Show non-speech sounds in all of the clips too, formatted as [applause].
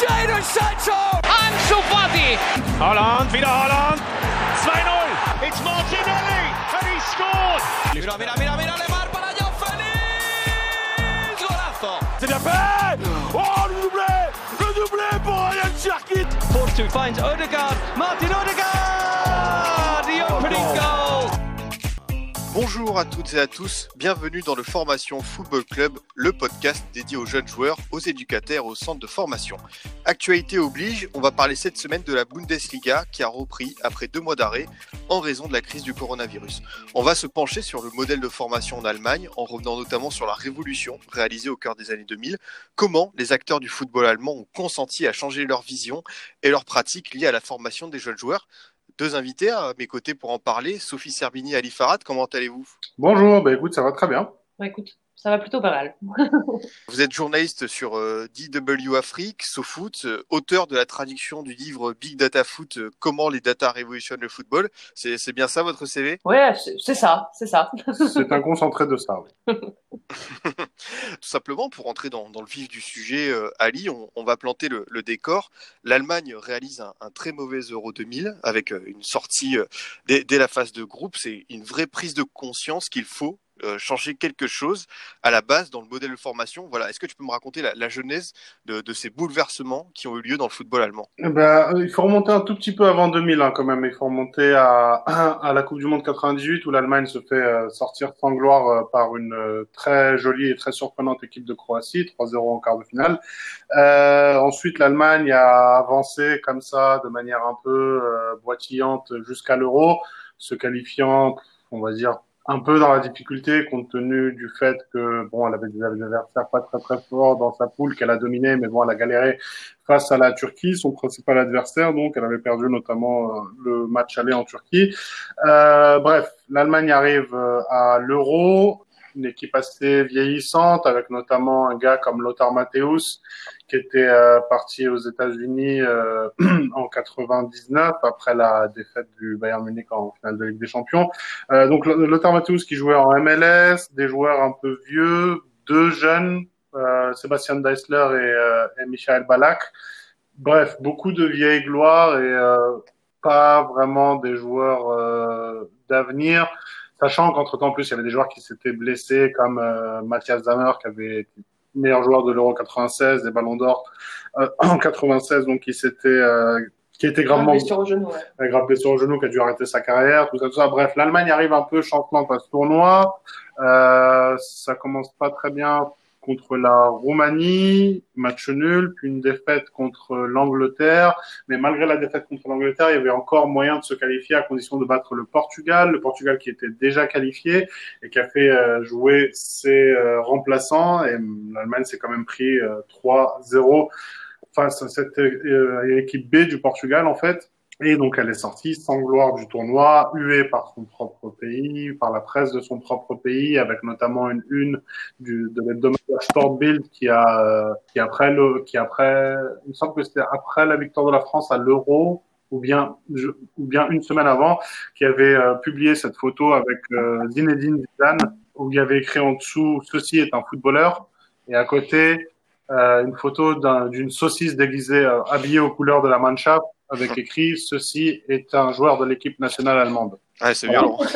Jadon Sancho! Ansu Fati! Holland, wieder Holland! 2-0! It's Martinelli and he scored! Mira, mira, mira, mira, Lemar para Joao Félix! Golazo! C'est bien fait Oh, le doublé Le doublé pour Ryan Cherkit Force finds Odegaard. Martin Odegaard! The opening goal! Bonjour à toutes et à tous, bienvenue dans le Formation Football Club, le podcast dédié aux jeunes joueurs, aux éducateurs, aux centres de formation. Actualité oblige, on va parler cette semaine de la Bundesliga qui a repris après deux mois d'arrêt en raison de la crise du coronavirus. On va se pencher sur le modèle de formation en Allemagne en revenant notamment sur la révolution réalisée au cœur des années 2000, comment les acteurs du football allemand ont consenti à changer leur vision et leurs pratiques liées à la formation des jeunes joueurs? Deux invités à mes côtés pour en parler. Sophie Serbini, Ali Farad, comment allez-vous? Bonjour, bah écoute, ça va très bien. Bah écoute, ça va plutôt pas mal. [laughs] Vous êtes journaliste sur euh, DW Afrique, SoFoot, euh, auteur de la traduction du livre Big Data Foot, euh, comment les data révolutionnent le football. C'est c'est bien ça votre CV Ouais, c'est ça, c'est ça. C'est un concentré de ça, oui. [laughs] Tout simplement, pour entrer dans, dans le vif du sujet, euh, Ali, on, on va planter le, le décor. L'Allemagne réalise un, un très mauvais Euro 2000 avec une sortie euh, dès, dès la phase de groupe. C'est une vraie prise de conscience qu'il faut euh, changer quelque chose à la base dans le modèle de formation. Voilà. Est-ce que tu peux me raconter la, genèse de, ces bouleversements qui ont eu lieu dans le football allemand? Eh ben, euh, il faut remonter un tout petit peu avant 2000 hein, quand même. Il faut remonter à, [clears throat] la Coupe du Monde 98 où l'Allemagne se fait euh, sortir sans gloire par une très jolie et très surprenante équipe de Croatie, 3-0 en quart de finale. Ensuite, l'Allemagne a avancé comme ça de manière un peu boitillante jusqu'à l'Euro, se qualifiant, on va dire, un peu dans la difficulté compte tenu du fait que bon, elle avait des adversaires pas très très forts dans sa poule qu'elle a dominé, mais bon, elle a galéré face à la Turquie, son principal adversaire, donc elle avait perdu notamment euh, le match aller en Turquie. Euh, bref, l'Allemagne arrive euh, à l'Euro, une équipe assez vieillissante avec notamment un gars comme Lothar Matthäus qui était euh, parti aux États-Unis euh, [clears throat] en 99 après la défaite du Bayern Munich en finale de Ligue des Champions. Euh, donc Lothar Matthäus qui jouait en MLS, des joueurs un peu vieux, deux jeunes, euh, Sébastien Deisler et, euh, et Michael Balak. Bref, beaucoup de vieilles gloires et euh, pas vraiment des joueurs d'avenir. Sachant qu'entre-temps, en plus, il y avait des joueurs qui s'étaient blessés, comme euh, Mathias Zammer, qui avait été meilleur joueur de l'Euro 96, des Ballons d'Or euh, [clears throat] en 96, donc qui s'était, euh, qui était gravement Blessure au genou, ouais. grave blessure au genou, qui a dû arrêter sa carrière, tout ça, tout ça. Bref, l'Allemagne arrive un peu chantement à ce tournoi. Euh, ça commence pas très bien contre la Roumanie, match nul, puis une défaite contre l'Angleterre. Mais malgré la défaite contre l'Angleterre, il y avait encore moyen de se qualifier à condition de battre le Portugal. Le Portugal qui était déjà qualifié et qui a fait euh, jouer ses euh, remplaçants. Et hum, l'Allemagne s'est quand même pris euh, 3-0 face à cette euh, équipe B du Portugal, en fait. Et donc, elle est sortie sans gloire du tournoi, huée par son propre pays, par la presse de son propre pays, avec notamment une une du, de l'hebdomadaire Sportbild qui a, qui après le, qui après, il me semble que c'était après la victoire de la France à l'Euro, ou bien, ou bien une semaine avant, qui avait euh, publié cette photo avec euh, Zinedine Zidane, où il y avait écrit en dessous "Ceci est un footballeur", et à côté euh, une photo d'un- d'une saucisse déguisée, euh, habillée aux couleurs de la Mannschaft, avec écrit "Ceci est un joueur de l'équipe nationale allemande". Ouais, c'est violent. [laughs]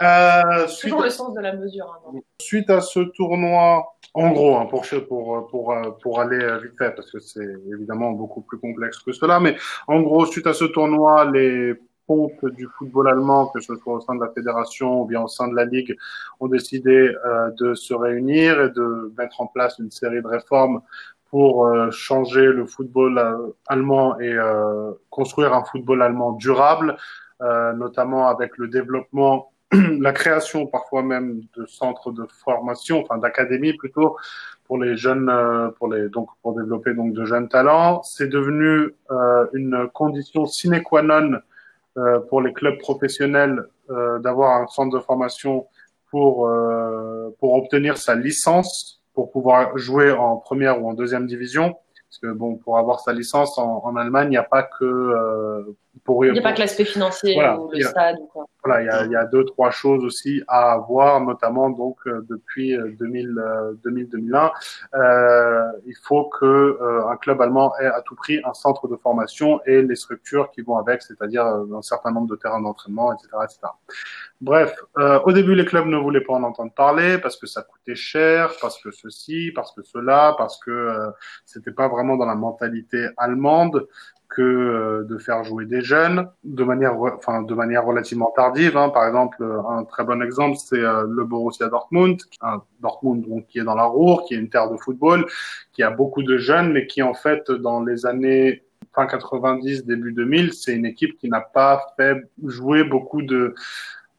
Euh, suite, Toujours le sens de la mesure. hein, suite à ce tournoi, en gros, hein, pour, pour, pour, euh, pour aller euh, vite fait, parce que c'est évidemment beaucoup plus complexe que cela, mais en gros, suite à ce tournoi, les pompes du football allemand, que ce soit au sein de la fédération ou bien au sein de la ligue, ont décidé euh, de se réunir et de mettre en place une série de réformes pour euh, changer le football euh, allemand et euh, construire un football allemand durable, euh, notamment avec le développement [clears throat] la création parfois même de centres de formation, enfin d'académies plutôt, pour les jeunes, pour les donc pour développer donc de jeunes talents. C'est devenu une condition sine qua non pour les clubs professionnels d'avoir un centre de formation pour pour obtenir sa licence pour pouvoir jouer en première ou en deuxième division. Parce que bon, pour avoir sa licence en, en Allemagne, il n'y a pas que euh, pour Il n'y a pas que l'aspect financier Voilà, ou le a- stade ou quoi. voilà, il y a, il y a deux trois choses aussi à avoir, notamment donc euh, depuis euh, 2000 euh, 2000-2001, euh, il faut que euh, un club allemand ait à tout prix un centre de formation et les structures qui vont avec, c'est-à-dire euh, un certain nombre de terrains d'entraînement, etc., etc. Bref, euh, au début les clubs ne voulaient pas en entendre parler parce que ça coûtait cher, parce que ceci, parce que cela, parce que euh, c'était pas vraiment dans la mentalité allemande que euh, de faire jouer des jeunes de manière, re- enfin, de manière relativement tardive. Hein. Par exemple, euh, un très bon exemple, c'est euh, le Borussia Dortmund, un Dortmund donc, qui est dans la Ruhr, qui est une terre de football, qui a beaucoup de jeunes, mais qui en fait, dans les années fin 90, début 2000, c'est une équipe qui n'a pas fait jouer beaucoup de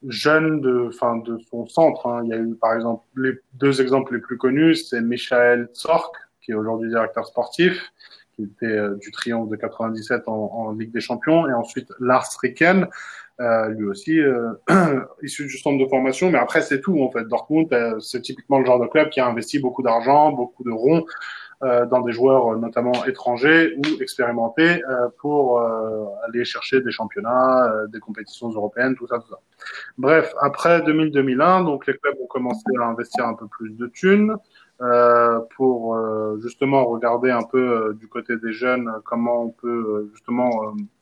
jeunes de, enfin, de son centre. Hein. Il y a eu, par exemple, les deux exemples les plus connus, c'est Michael Zorc, qui est aujourd'hui directeur sportif, qui était euh, du triomphe de 97 en, en Ligue des Champions, et ensuite Lars Ricken, euh, lui aussi euh, [clears throat] issu du centre de formation. Mais après, c'est tout en fait. Dortmund, euh, c'est typiquement le genre de club qui a investi beaucoup d'argent, beaucoup de ronds dans des joueurs euh, notamment étrangers ou expérimentés euh, pour euh, aller chercher des championnats, euh, des compétitions européennes, tout ça, tout ça. Bref, après 2000-2001, donc les clubs ont commencé à investir un peu plus de thunes euh, pour euh, justement regarder un peu euh, du côté des jeunes euh, comment on peut euh, justement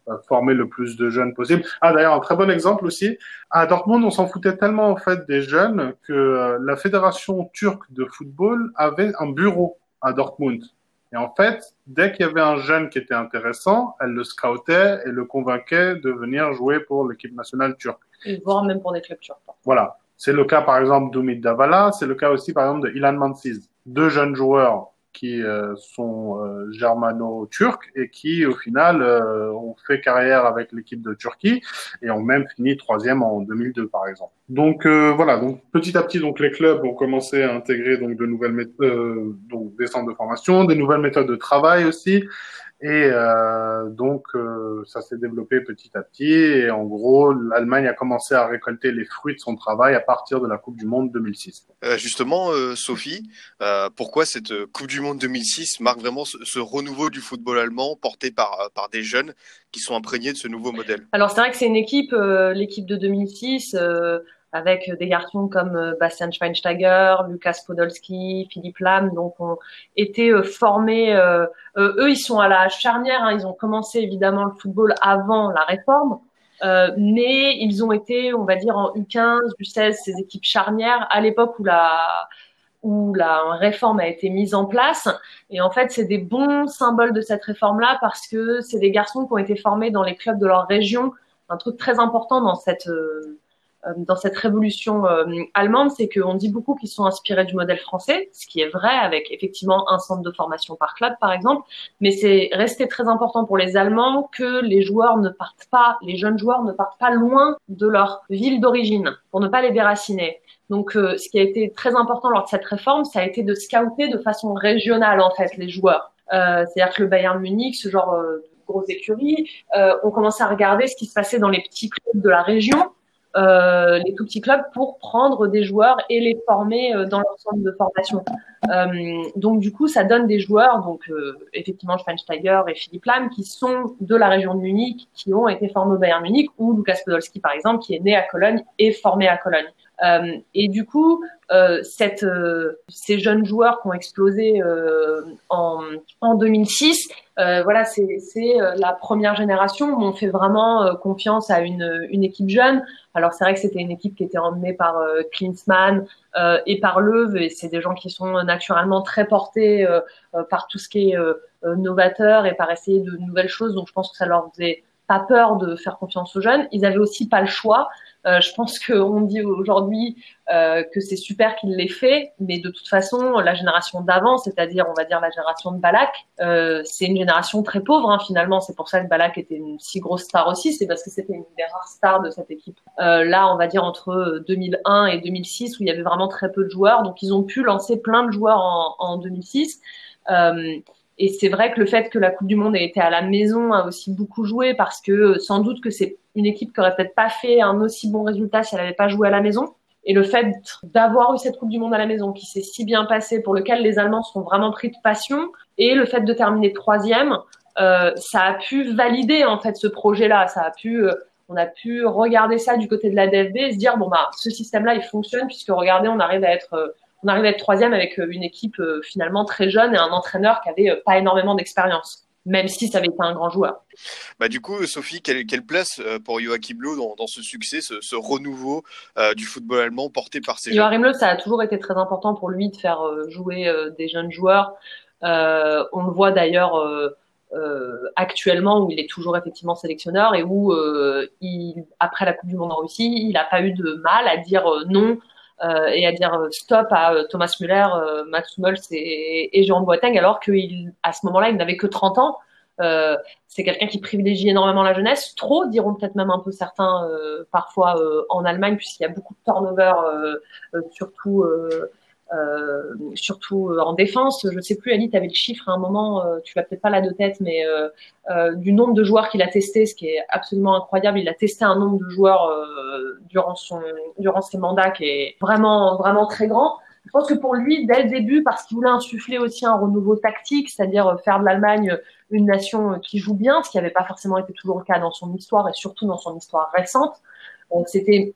euh, former le plus de jeunes possible. Ah d'ailleurs un très bon exemple aussi. À Dortmund, on s'en foutait tellement en fait des jeunes que euh, la fédération turque de football avait un bureau à Dortmund. Et en fait, dès qu'il y avait un jeune qui était intéressant, elle le scoutait et le convainquait de venir jouer pour l'équipe nationale turque. Et voire même pour des clubs turcs. Voilà. C'est le cas, par exemple, d'Umit Davala. C'est le cas aussi, par exemple, de Ilan Mansiz. Deux jeunes joueurs qui euh, sont euh, germano-turcs et qui, au final, euh, ont fait carrière avec l'équipe de Turquie et ont même fini troisième en 2002, par exemple. Donc euh, voilà. Donc petit à petit, donc les clubs ont commencé à intégrer donc de nouvelles euh, donc des centres de formation, des nouvelles méthodes de travail aussi. Et euh, donc, euh, ça s'est développé petit à petit. Et en gros, l'Allemagne a commencé à récolter les fruits de son travail à partir de la Coupe du Monde 2006. Euh, justement, euh, Sophie, euh, pourquoi cette euh, Coupe du Monde 2006 marque vraiment ce, ce renouveau du football allemand porté par, par des jeunes qui sont imprégnés de ce nouveau modèle? Alors c'est vrai que c'est une équipe, euh, l'équipe de 2006, euh, avec des garçons comme euh, Bastian Schweinsteiger, Lukas Podolski, Philippe Lam, donc ont été euh, formés. euh, euh, eux, ils sont à la charnière. hein, ils ont commencé évidemment le football avant la réforme, euh, mais ils ont été, on va dire, en U15, U16, ces équipes charnières à l'époque où la où la réforme a été mise en place. Et en fait, c'est des bons symboles de cette réforme-là parce que c'est des garçons qui ont été formés dans les clubs de leur région. Un truc très important dans cette euh, dans cette révolution euh, allemande, c'est qu'on dit beaucoup qu'ils sont inspirés du modèle français, ce qui est vrai avec effectivement un centre de formation par club, par exemple. Mais c'est resté très important pour les Allemands que les joueurs ne partent pas, les jeunes joueurs ne partent pas loin de leur ville d'origine pour ne pas les déraciner. Donc, euh, ce qui a été très important lors de cette réforme, ça a été de scouter de façon régionale en fait les joueurs. Euh, C'est-à-dire que le Bayern Munich, ce genre euh, de grosses écuries, euh, ont commencé à regarder ce qui se passait dans les petits clubs de la région, euh, les tout petits clubs, pour prendre des joueurs et les former euh, dans leur centre de formation. Euh, donc, du coup, ça donne des joueurs, donc euh, effectivement Schweinsteiger et Philippe Lam, qui sont de la région de Munich, qui ont été formés au Bayern Munich, ou Lukas Podolski, par exemple, qui est né à Cologne et formé à Cologne. Euh, et du coup, euh, cette, euh, ces jeunes joueurs qui ont explosé en, en 2006, euh, voilà, c'est la première génération où on fait vraiment euh, confiance à une, une équipe jeune. Alors c'est vrai que c'était une équipe qui était emmenée par euh, Klinsmann et par Löw, et c'est des gens qui sont naturellement très portés par tout ce qui est novateur et par essayer de nouvelles choses. Donc je pense que ça leur faisait pas peur de faire confiance aux jeunes. Ils avaient aussi pas le choix. Euh, je pense qu'on dit aujourd'hui euh, que c'est super qu'il l'ait fait, mais de toute façon, la génération d'avant, c'est-à-dire on va dire la génération de Balak, euh, c'est une génération très pauvre hein, finalement. C'est pour ça que Balak était une si grosse star aussi, c'est parce que c'était une des rares stars de cette équipe. Euh, là, on va dire entre 2001 et 2006 où il y avait vraiment très peu de joueurs, donc ils ont pu lancer plein de joueurs en, en 2006. Et c'est vrai que le fait que la Coupe du Monde ait été à la maison a aussi beaucoup joué parce que euh, sans doute que c'est une équipe qui aurait peut-être pas fait un aussi bon résultat si elle n'avait pas joué à la maison. Et le fait d'avoir eu cette Coupe du Monde à la maison qui s'est si bien passée, pour lequel les Allemands sont vraiment pris de passion, et le fait de terminer troisième, euh, ça a pu valider en fait ce projet-là. Ça a pu, euh, on a pu regarder ça du côté de la DFB et se dire bon bah ce système-là il fonctionne puisque regardez on arrive à être, euh, on arrive à être troisième avec une équipe finalement très jeune et un entraîneur qui avait pas énormément d'expérience même si ça avait été un grand joueur. Bah, du coup, Sophie, quelle, quelle place euh, pour Joachim Löw dans, dans, ce succès, ce, ce renouveau euh, du football allemand porté par ces Joachim Löw, ça a toujours été très important pour lui de faire euh, jouer euh, des jeunes joueurs. Euh, on le voit d'ailleurs actuellement où il est toujours effectivement sélectionneur et où il, après la Coupe du Monde en Russie, il n'a pas eu de mal à dire non euh, et à dire stop à Thomas Müller, Mats Hummels et, et Jérôme Boateng, alors qu'à ce moment-là, il n'avait que 30 ans. Euh, c'est quelqu'un qui privilégie énormément la jeunesse, trop diront peut-être même un peu certains euh, parfois euh, en Allemagne puisqu'il y a beaucoup de turnover, surtout surtout en défense. Je sais plus, Ali, tu avais le chiffre à un moment, tu l'as peut-être pas là de tête, mais du nombre de joueurs qu'il a testé, ce qui est absolument incroyable. Il a testé un nombre de joueurs durant son durant ses mandats qui est vraiment vraiment très grand. Je pense que pour lui, dès le début, parce qu'il voulait insuffler aussi un renouveau tactique, c'est-à-dire faire de l'Allemagne une nation qui joue bien, ce qui n'avait pas forcément été toujours le cas dans son histoire et surtout dans son histoire récente. C'était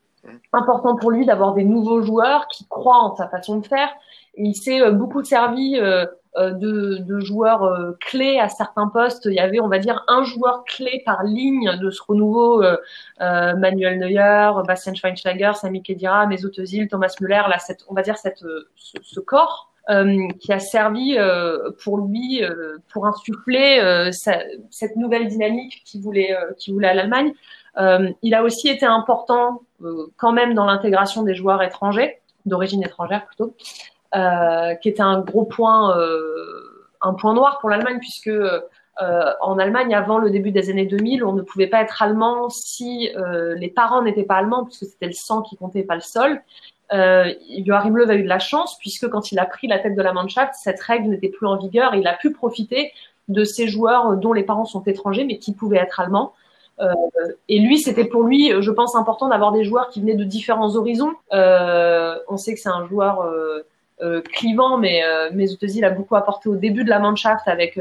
important pour lui d'avoir des nouveaux joueurs qui croient en sa façon de faire. Il s'est euh, beaucoup servi euh, euh, de, de, joueurs clés à certains postes. Il y avait, on va dire, un joueur clé par ligne de ce renouveau. Manuel Neuer, Bastian Schweinsteiger, Sami Khedira, Mesut Özil, Thomas Müller. Là, cette, on va dire cette, ce, ce corps euh, qui a servi euh, pour lui euh, pour insuffler sa, cette nouvelle dynamique qui voulait qui voulait à l'Allemagne. Il a aussi été important quand même dans l'intégration des joueurs étrangers d'origine étrangère plutôt, qui était un gros point un point noir pour l'Allemagne puisque euh, en Allemagne, avant le début des années 2000, on ne pouvait pas être allemand si euh, les parents n'étaient pas allemands, puisque c'était le sang qui comptait, pas le sol. Euh, Joachim Löw a eu de la chance, puisque quand il a pris la tête de la Mannschaft, cette règle n'était plus en vigueur. Et il a pu profiter de ces joueurs dont les parents sont étrangers, mais qui pouvaient être allemands. Euh, et lui, c'était pour lui, je pense, important d'avoir des joueurs qui venaient de différents horizons. Euh, on sait que c'est un joueur euh, clivant, mais euh, Mesut Özil a beaucoup apporté au début de la Mannschaft avec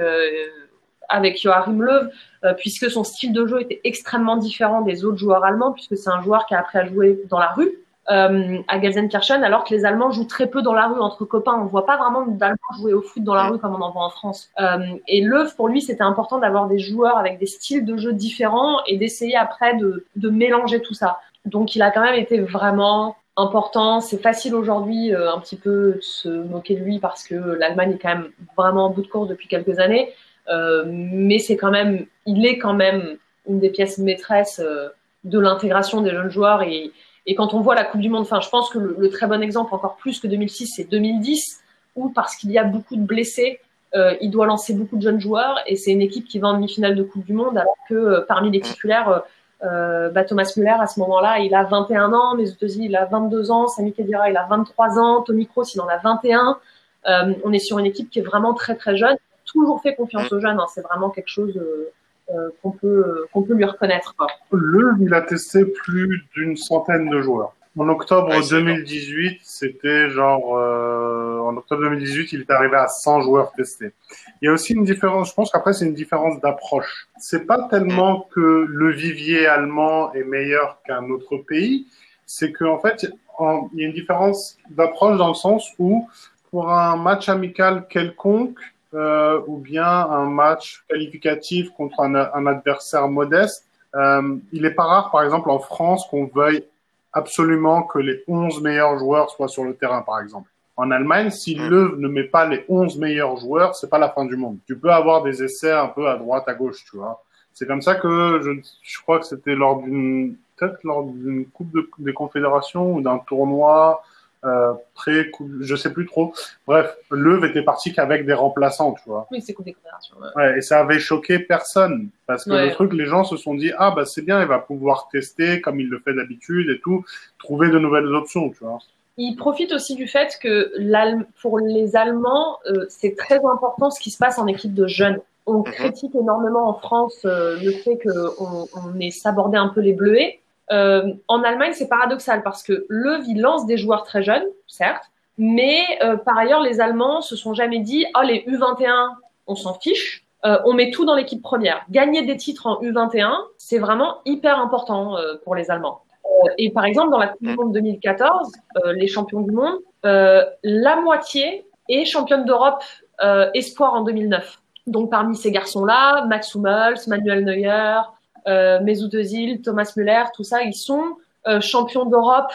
avec Joachim Löw, puisque son style de jeu était extrêmement différent des autres joueurs allemands, puisque c'est un joueur qui a appris à jouer dans la rue. Euh, à Gelsenkirchen, alors que les Allemands jouent très peu dans la rue entre copains. On voit pas vraiment d'Allemands jouer au foot dans la rue comme on en voit en France. Euh, et Löw, pour lui, c'était important d'avoir des joueurs avec des styles de jeu différents et d'essayer après de, de mélanger tout ça. Donc, il a quand même été vraiment important. C'est facile aujourd'hui euh, un petit peu de se moquer de lui parce que l'Allemagne est quand même vraiment en bout de course depuis quelques années. Euh, mais c'est quand même, il est quand même une des pièces maîtresses euh, de l'intégration des jeunes joueurs. Et, et, quand on voit la Coupe du Monde, enfin, je pense que le, très bon exemple, encore plus que 2006, c'est 2010, où parce qu'il y a beaucoup de blessés, euh, il doit lancer beaucoup de jeunes joueurs. Et c'est une équipe qui va en demi-finale de Coupe du Monde, alors que euh, parmi les titulaires, euh, bah, Thomas Müller, à ce moment-là, il a 21 ans, Mesut Özil, il a 22 ans, Sami Khedira, il a 23 ans, Tony Kroos, il en a 21. Euh, on est sur une équipe qui est vraiment très très jeune toujours fait confiance aux jeunes. Hein. C'est vraiment quelque chose qu'on peut, qu'on peut lui reconnaître. Le, il a testé plus d'une centaine de joueurs. En octobre 2018, c'était genre euh, en octobre 2018, il est arrivé à 100 joueurs testés. Il y a aussi une différence. Je pense qu'après c'est une différence d'approche. C'est pas tellement mm. que le vivier allemand est meilleur qu'un autre pays, c'est qu'en en fait il y a une différence d'approche dans le sens où pour un match amical quelconque, euh, ou bien un match qualificatif contre un, un adversaire modeste. Euh, il est pas rare, par exemple, en France, qu'on veuille absolument que les 11 meilleurs joueurs soient sur le terrain, par exemple. En Allemagne, si le ne met pas les 11 meilleurs joueurs, c'est pas la fin du monde. Tu peux avoir des essais un peu à droite, à gauche, tu vois. C'est comme ça que je, je crois que c'était lors d'une peut-être lors d'une coupe de, des confédérations ou d'un tournoi euh, pré je sais plus trop. Bref, Leuve était parti qu'avec des remplaçants, tu vois. Oui, c'est confédération. Ouais. ouais. et ça avait choqué personne parce que ouais. le truc, les gens se sont dit ah bah c'est bien, il va pouvoir tester comme il le fait d'habitude et tout, trouver de nouvelles options, tu vois. Il profite aussi du fait que pour les Allemands, euh, c'est très important ce qui se passe en équipe de jeunes. On mhm. critique énormément en France euh, le fait qu'on on ait sabordé un peu les Bleuets Euh, en Allemagne, c'est paradoxal parce que le il lance des joueurs très jeunes, certes, mais euh, par ailleurs, les Allemands se sont jamais dit, oh les U21, on s'en fiche, euh, on met tout dans l'équipe première. Gagner des titres en U21, c'est vraiment hyper important euh, pour les Allemands. Euh, et par exemple, dans la Coupe du Monde 2014, euh, les champions du monde, la moitié est championne d'Europe espoir en 2009. Donc parmi ces garçons-là, Max Hummels, Manuel Neuer, euh, Mesut Özil, Thomas Müller, tout ça, ils sont euh, champions d'Europe.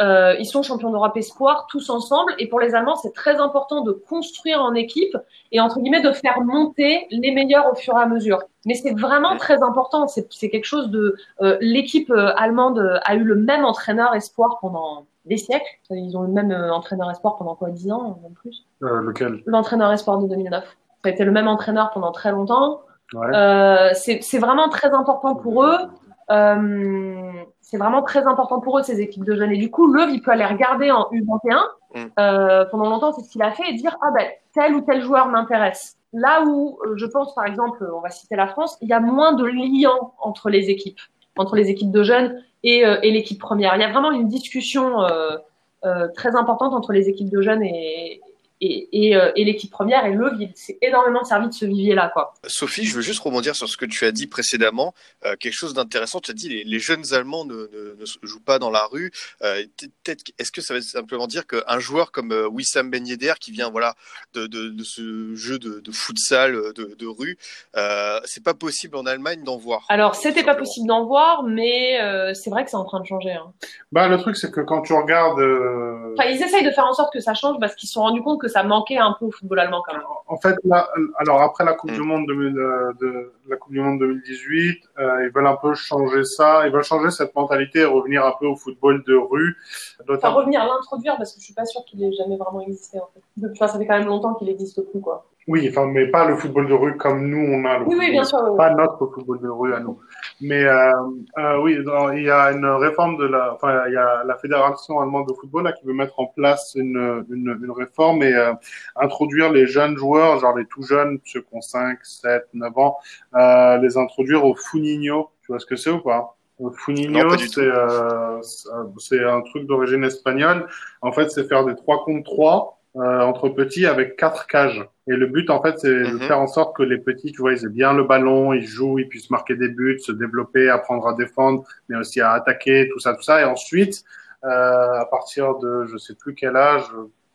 euh, ils sont champions d'Europe espoir tous ensemble. Et pour les Allemands, c'est très important de construire en équipe et entre guillemets de faire monter les meilleurs au fur et à mesure. Mais c'est vraiment très important. C'est quelque chose de euh, l'équipe euh, allemande euh, a eu le même entraîneur espoir pendant des siècles. Ils ont le même euh, entraîneur espoir pendant quoi, 10 ans en plus? Euh, lequel? L'entraîneur espoir de 2009. Ça a été le même entraîneur pendant très longtemps. Ouais. Euh, c'est c'est vraiment très important pour eux. Euh, c'est vraiment très important pour eux ces équipes de jeunes. Et du coup, Löw, il peut aller regarder en U21 Mm. euh, pendant longtemps, c'est ce qu'il a fait et dire ah ben tel ou tel joueur m'intéresse. Là où euh, je pense, par exemple, on va citer la France, il y a moins de liens entre les équipes, entre les équipes de jeunes et, euh, et l'équipe première. Il y a vraiment une discussion euh, euh, très importante entre les équipes de jeunes et, et, et, euh, et l'équipe première. Et Löw, il s'est énormément servi de ce vivier-là, quoi. Sophie, je veux juste rebondir sur ce que tu as dit précédemment. Euh, quelque chose d'intéressant. Tu as dit les, les jeunes Allemands ne, ne, ne se jouent pas dans la rue. Euh, peut-être, est-ce que ça veut simplement dire qu'un joueur comme euh, Wissam Ben Yedder, qui vient voilà de, de, de ce jeu de, de futsal de, de rue, euh, c'est pas possible en Allemagne d'en voir. Alors, c'était pas possible d'en voir, mais euh, c'est vrai que c'est en train de changer. Hein. Bah, le truc, c'est que quand tu regardes, euh, Enfin, ils essayent de faire en sorte que ça change parce qu'ils se sont rendus compte que ça manquait un peu au football allemand quand même. en fait, là, alors après la Coupe du Monde 2000, euh, de, la Coupe du Monde 2018, euh, ils veulent un peu changer ça, ils veulent changer cette mentalité et revenir un peu au football de rue. Enfin, revenir à l'introduire parce que je suis pas sûre qu'il ait jamais vraiment existé en fait. Enfin, ça fait quand même longtemps qu'il existe plus quoi. Oui, enfin, mais pas le football de rue comme nous on a le Oui, oui, football bien sûr. oui, pas notre football de rue à nous. Mais euh, euh, oui, dans- il y a une réforme de la, enfin il y a la fédération allemande de football là qui veut mettre en place une une, une réforme et euh, introduire les jeunes joueurs, genre les tout jeunes, ceux qui ont 5, 7, 9 ans, euh, les introduire au Funinho. Tu vois ce que c'est ou pas? Du c'est euh, c'est un truc d'origine espagnole. En fait, c'est faire des 3 contre 3 euh, entre petits avec quatre cages. Et le but, en fait, c'est de Mhm. faire en sorte que les petits, tu vois, ils aient bien le ballon, ils jouent, ils puissent marquer des buts, se développer, apprendre à défendre, mais aussi à attaquer, tout ça, tout ça. Et ensuite, euh, à partir de, je sais plus quel âge,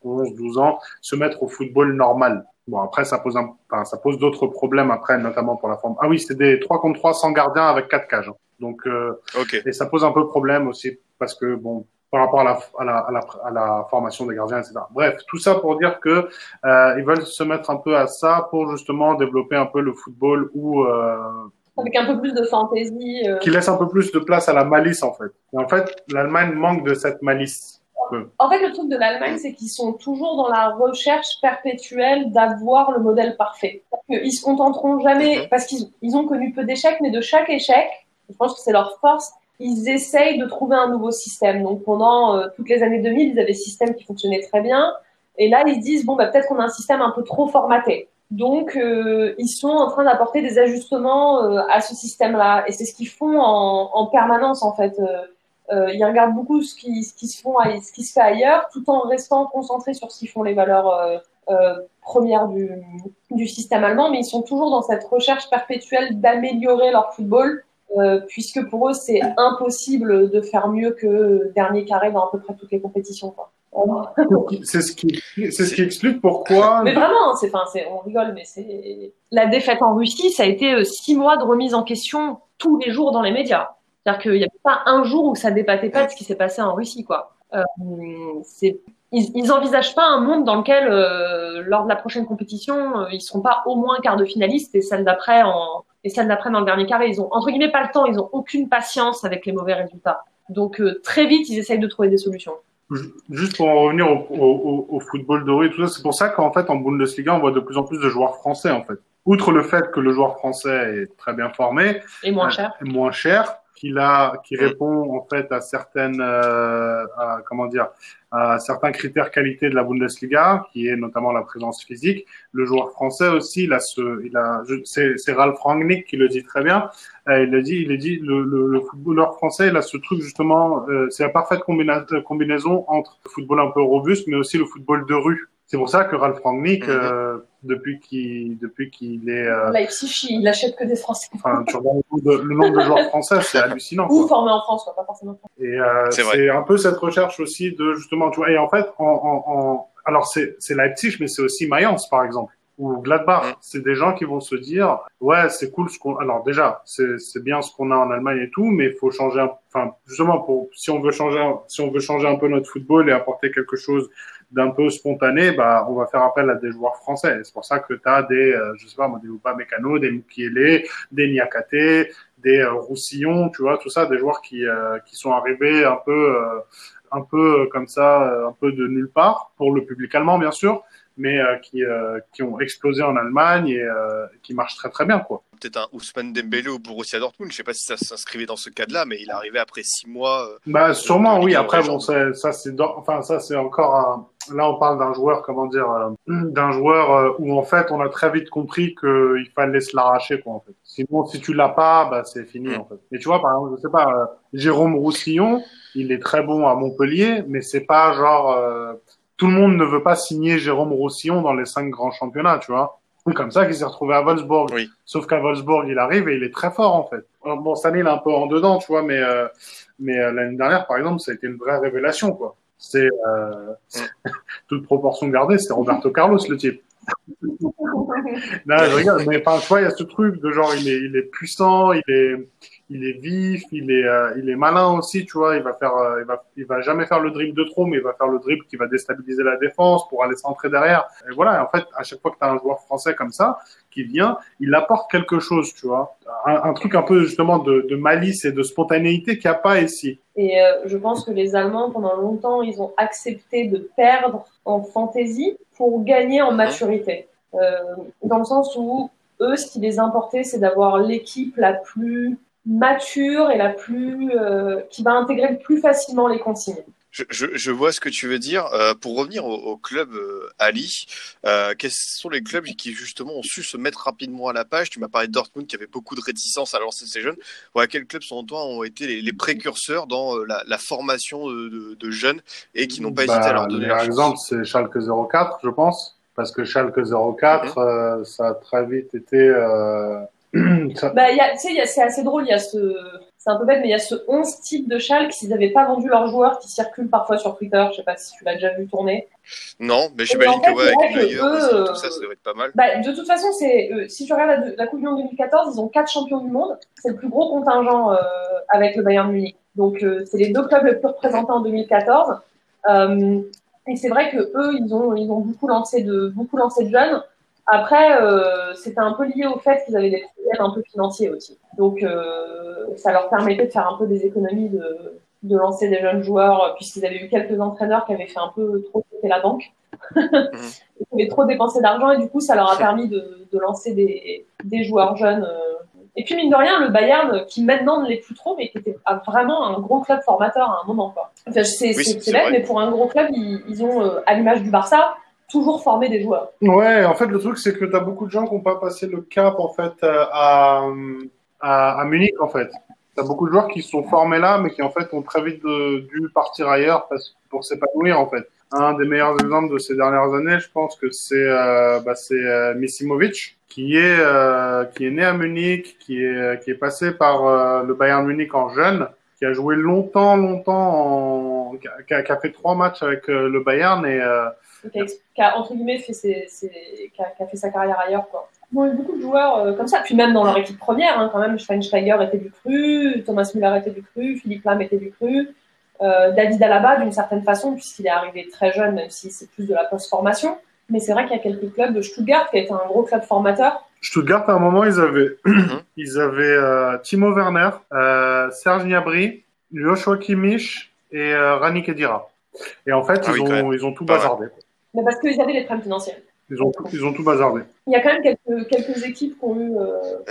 11, 12 ans, se mettre au football normal. Bon, après, ça pose un, enfin, ça pose d'autres problèmes après, notamment pour la forme. Ah oui, c'est des 3 contre 3 sans gardien avec quatre cages. Donc, euh, Ok. et ça pose un peu problème aussi parce que bon par rapport à la, à la, à la, à la formation des gardiens, etc. Bref, tout ça pour dire que euh, ils veulent se mettre un peu à ça pour justement développer un peu le football ou euh, Avec un peu plus de fantaisie. euh. qui laisse un peu plus de place à la malice en fait. Et en fait, l'Allemagne manque de cette malice. En fait, le truc de l'Allemagne, c'est qu'ils sont toujours dans la recherche perpétuelle d'avoir le modèle parfait. Ils se contenteront jamais, Mhm. parce qu'ils ils ont connu peu d'échecs, mais de chaque échec, je pense que c'est leur force, ils essayent de trouver un nouveau système. Donc pendant euh, toutes les années 2000, ils avaient des systèmes qui fonctionnaient très bien. Et là, ils se disent, bon, bah, peut-être qu'on a un système un peu trop formaté. Donc, euh, ils sont en train d'apporter des ajustements euh, à ce système-là. Et c'est ce qu'ils font en, en permanence, en fait. Euh, euh, ils regardent beaucoup ce qui, ce qui se font, ce qui se fait ailleurs, tout en restant concentrés sur ce qui font les valeurs euh, premières du, du système allemand. Mais ils sont toujours dans cette recherche perpétuelle d'améliorer leur football, euh, puisque pour eux, c'est impossible de faire mieux que dernier carré dans à peu près toutes les compétitions. Quoi. C'est ce qui, c'est ce qui explique pourquoi. Mais vraiment, c'est, enfin, c'est, on rigole, mais c'est la défaite en Russie, ça a été euh, six mois de remise en question tous les jours dans les médias. C'est-à-dire qu'il n'y a pas un jour où ça débattait pas de ce qui s'est passé en Russie, quoi. Euh, c'est, ils, ils envisagent pas un monde dans lequel, euh, lors de la prochaine compétition, euh, ils seront pas au moins quart de finaliste et celle d'après en et celle d'après dans le dernier carré. Ils ont entre guillemets pas le temps, ils ont aucune patience avec les mauvais résultats. Donc euh, très vite, ils essayent de trouver des solutions. Juste pour en revenir au, au, au football et tout ça, c'est pour ça qu'en fait, en Bundesliga, on voit de plus en plus de joueurs français, en fait. Outre le fait que le joueur français est très bien formé, Et moins euh, cher. est moins cher, qu'il a, qui répond en fait à certaines, euh, à, comment dire, à certains critères qualité de la Bundesliga, qui est notamment la présence physique. Le joueur français aussi, il a ce, il a, c'est, Ralph Rangnick qui le dit très bien. Euh, il le dit, il a dit, le, le, le, footballeur français, il a ce truc justement, euh, c'est la parfaite combinaison entre le football un peu robuste, mais aussi le football de rue. C'est pour ça que Ralph Rangnick, mhm. euh, depuis qu'il depuis qu'il est euh... Leipzig, il achète que des Français. Enfin, tu regardes le nombre de joueurs [laughs] français, c'est hallucinant. Ou formés en France, pas forcément. Et euh, c'est un peu cette recherche aussi de justement, tu vois. Et en fait, en, en, en... alors c'est c'est Leipzig, mais c'est aussi Mayence, par exemple ou Gladbach. Mm. C'est des gens qui vont se dire, ouais, c'est cool ce qu'on. Alors déjà, c'est c'est bien ce qu'on a en Allemagne et tout, mais il faut changer. Un... Enfin, justement, pour si on veut changer, si on veut changer un peu notre football et apporter quelque chose d'un peu spontané, bah, on va faire appel à des joueurs français. C'est pour ça que tu as des, euh, je sais pas, des Lupa Mécano, des Mukiele, des Niakate, des euh, Roussillon, tu vois, tout ça, des joueurs qui, euh, qui sont arrivés un peu, euh, un peu comme ça, un peu de nulle part, pour le public allemand, bien sûr, mais euh, qui, euh, qui ont explosé en Allemagne et euh, qui marchent très très bien. quoi. Peut-être un Ousmane Dembélé au Borussia Dortmund, je sais pas si ça s'inscrivait dans ce cadre-là, mais il est arrivé après six mois. bah sûrement oui. Après bon, ça c'est enfin ça c'est encore un... là on parle d'un joueur comment dire [clears throat] d'un joueur où en fait on a très vite compris qu'il fallait se l'arracher quoi en fait. Sinon si tu l'as pas bah c'est fini mm. en fait. Mais tu vois par exemple je sais pas Jérôme Roussillon il est très bon à Montpellier mais c'est pas genre tout le monde ne veut pas signer Jérôme Roussillon dans les cinq grands championnats, tu vois. C'est comme ça qu'il s'est retrouvé à Wolfsburg. Oui. Sauf qu'à Wolfsburg, il arrive et il est très fort, en fait. Bon, cette année, il est un peu en dedans, tu vois, mais, euh, mais euh, l'année dernière, par exemple, ça a été une vraie révélation, quoi. C'est, euh, [laughs] toute proportion gardée, c'est Roberto Carlos, le type. [laughs] non, je regarde, mais enfin, tu vois, il y a ce truc de genre, il est, il est puissant, il est, il est vif, il est, euh, il est malin aussi, tu vois. Il va faire, euh, il va, il va jamais faire le dribble de trop, mais il va faire le dribble qui va déstabiliser la défense pour aller centrer derrière. Et voilà. en fait, à chaque fois que tu as un joueur français comme ça qui vient, il apporte quelque chose, tu vois. Un, truc un peu justement de, de malice et de spontanéité qu'il n'y a pas ici. Et euh, je pense que les Allemands, pendant longtemps, ils ont accepté de perdre en fantaisie pour gagner en maturité. dans le sens où eux, ce qui les importait, c'est d'avoir l'équipe la plus mature et la plus euh, qui va intégrer le plus facilement les consignes. Je, je, je vois ce que tu veux dire. Euh, pour revenir au, au club euh, Ali, euh, quels sont les clubs qui justement ont su se mettre rapidement à la page? Tu m'as parlé de Dortmund qui avait beaucoup de réticence à lancer ses jeunes. Ouais, quels clubs selon toi ont été les, les précurseurs dans euh, la, la formation de, de, de, jeunes et qui n'ont pas bah, hésité à leur donner Par exemple, c'est Schalke 04, je pense, parce que Schalke 04, mm ça a très vite été [clears throat] bah, y a, tu sais, c'est assez drôle. Il y a ce, c'est un peu bête, mais il y a ce 11 types de Schalke s'ils n'avaient pas vendu leurs joueurs qui circulent parfois sur Twitter. Je sais pas si tu l'as déjà vu tourner. Non, mais j'imagine que, ouais, avec eux, tout ça, ça devrait être pas mal. Bah, de toute façon, c'est, euh, si tu regardes la, la Coupe du Monde 2014, ils ont quatre champions du monde. C'est le plus gros contingent euh, avec le Bayern Munich. Donc, euh, c'est les deux clubs les plus représentés en 2014. Euh, et c'est vrai que eux, ils ont, ils ont beaucoup lancé de, beaucoup lancé de jeunes. Après, euh, c'était un peu lié au fait qu'ils avaient des problèmes un peu financiers aussi. Donc, euh, ça leur permettait de faire un peu des économies de, de lancer des jeunes joueurs, puisqu'ils avaient eu quelques entraîneurs qui avaient fait un peu trop sauter la banque. [laughs] Ils avaient trop dépensé d'argent et du coup, ça leur a permis de, de lancer des, des joueurs jeunes. Euh. Et puis, mine de rien, le Bayern, qui maintenant ne l'est plus trop, mais qui était vraiment un gros club formateur à un moment. Quoi. Enfin, c'est oui, bête, mais pour un gros club, ils, ils ont, euh, à l'image du Barça, toujours former des joueurs. Ouais, en fait, le truc, c'est que tu as beaucoup de gens qui n'ont pas passé le cap, en fait, euh, à, à, à Munich, en fait. Tu as beaucoup de joueurs qui sont formés là, mais qui, en fait, ont très vite dû partir ailleurs parce, pour s'épanouir, en fait. Un des meilleurs exemples de ces dernières années, je pense que c'est euh, bah, euh, Misimovic, qui est euh, qui est né à Munich, qui est qui est passé par euh, le Bayern Munich en jeune, qui a joué longtemps, longtemps, en, qui, a, qui a fait trois matchs avec euh, le Bayern et qui a, qui a, entre guillemets fait ses, ses, qui, a, qui a fait sa carrière ailleurs quoi. Bon, il y a beaucoup de joueurs euh, comme ça, puis même dans leur équipe première, hein, quand même, Schweinsteiger était du cru, Thomas Müller était du cru, Philippe Lam était du cru, euh, David Alaba d'une certaine façon, puisqu'il est arrivé très jeune, même si c'est plus de la post-formation. Mais c'est vrai qu'il y a quelques clubs de Stuttgart qui a été un gros club formateur. Stuttgart, à un moment, ils avaient, [clears throat] ils avaient euh, Timo Werner, euh, Serge Gnabry, Joshua Kimmich et euh, Rani Kedira. Et en fait, ah ils, oui, ont, ils ont tout bazardé. Mais parce qu'ils avaient les problèmes financiers. Ils ont, tout, ils ont tout bazardé. Il y a quand même quelques, quelques équipes qui ont eu. Euh...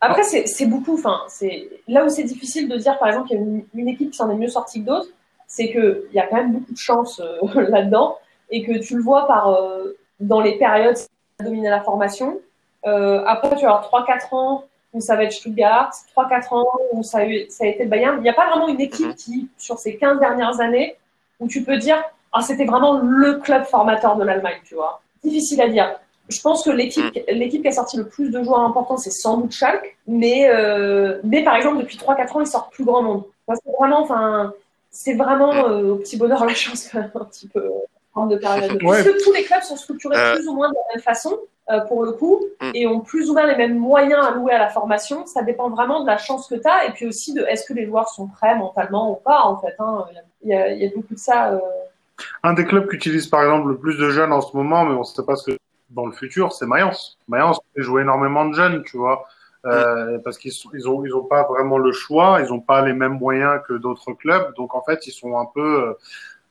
Après, c'est c'est beaucoup. Enfin, c'est là où c'est difficile de dire, par exemple, qu'il y a une, une équipe qui s'en est mieux sortie que d'autres, c'est que il y a quand même beaucoup de chance euh, [laughs] là-dedans et que tu le vois par euh, dans les périodes où dominer la formation. Euh, après, tu vas avoir 3-4 ans où ça va être Stuttgart, 3-4 ans où ça a, eu, ça a été le Bayern. Il n'y a pas vraiment une équipe qui, sur ces 15 dernières années, où tu peux dire, c'était vraiment le club formateur de l'Allemagne, tu vois. Difficile à dire. Je pense que l'équipe, l'équipe qui a sorti le plus de joueurs importants, c'est sans doute Schalke, mais, euh, mais par exemple, depuis 3-4 ans, ils sortent plus grand monde. Que vraiment, enfin, c'est vraiment euh, au petit bonheur la chance, [laughs] un petit peu en de période. [laughs] Parce que tous les clubs sont structurés Euh. plus ou moins de la même façon, euh, pour le coup, Mm. et ont plus ou moins les mêmes moyens alloués à la formation. Ça dépend vraiment de la chance que tu as, et puis aussi de est-ce que les joueurs sont prêts mentalement ou pas, en fait. hein. Il y, a, il y a beaucoup de ça. euh. Un des clubs qui utilise par exemple le plus de jeunes en ce moment, mais on ne sait pas ce que dans le futur, c'est Mayence. Mayence jouer énormément de jeunes, tu vois, euh, parce qu'ils ils ont ils ont pas vraiment le choix, ils ont pas les mêmes moyens que d'autres clubs, donc en fait ils sont un peu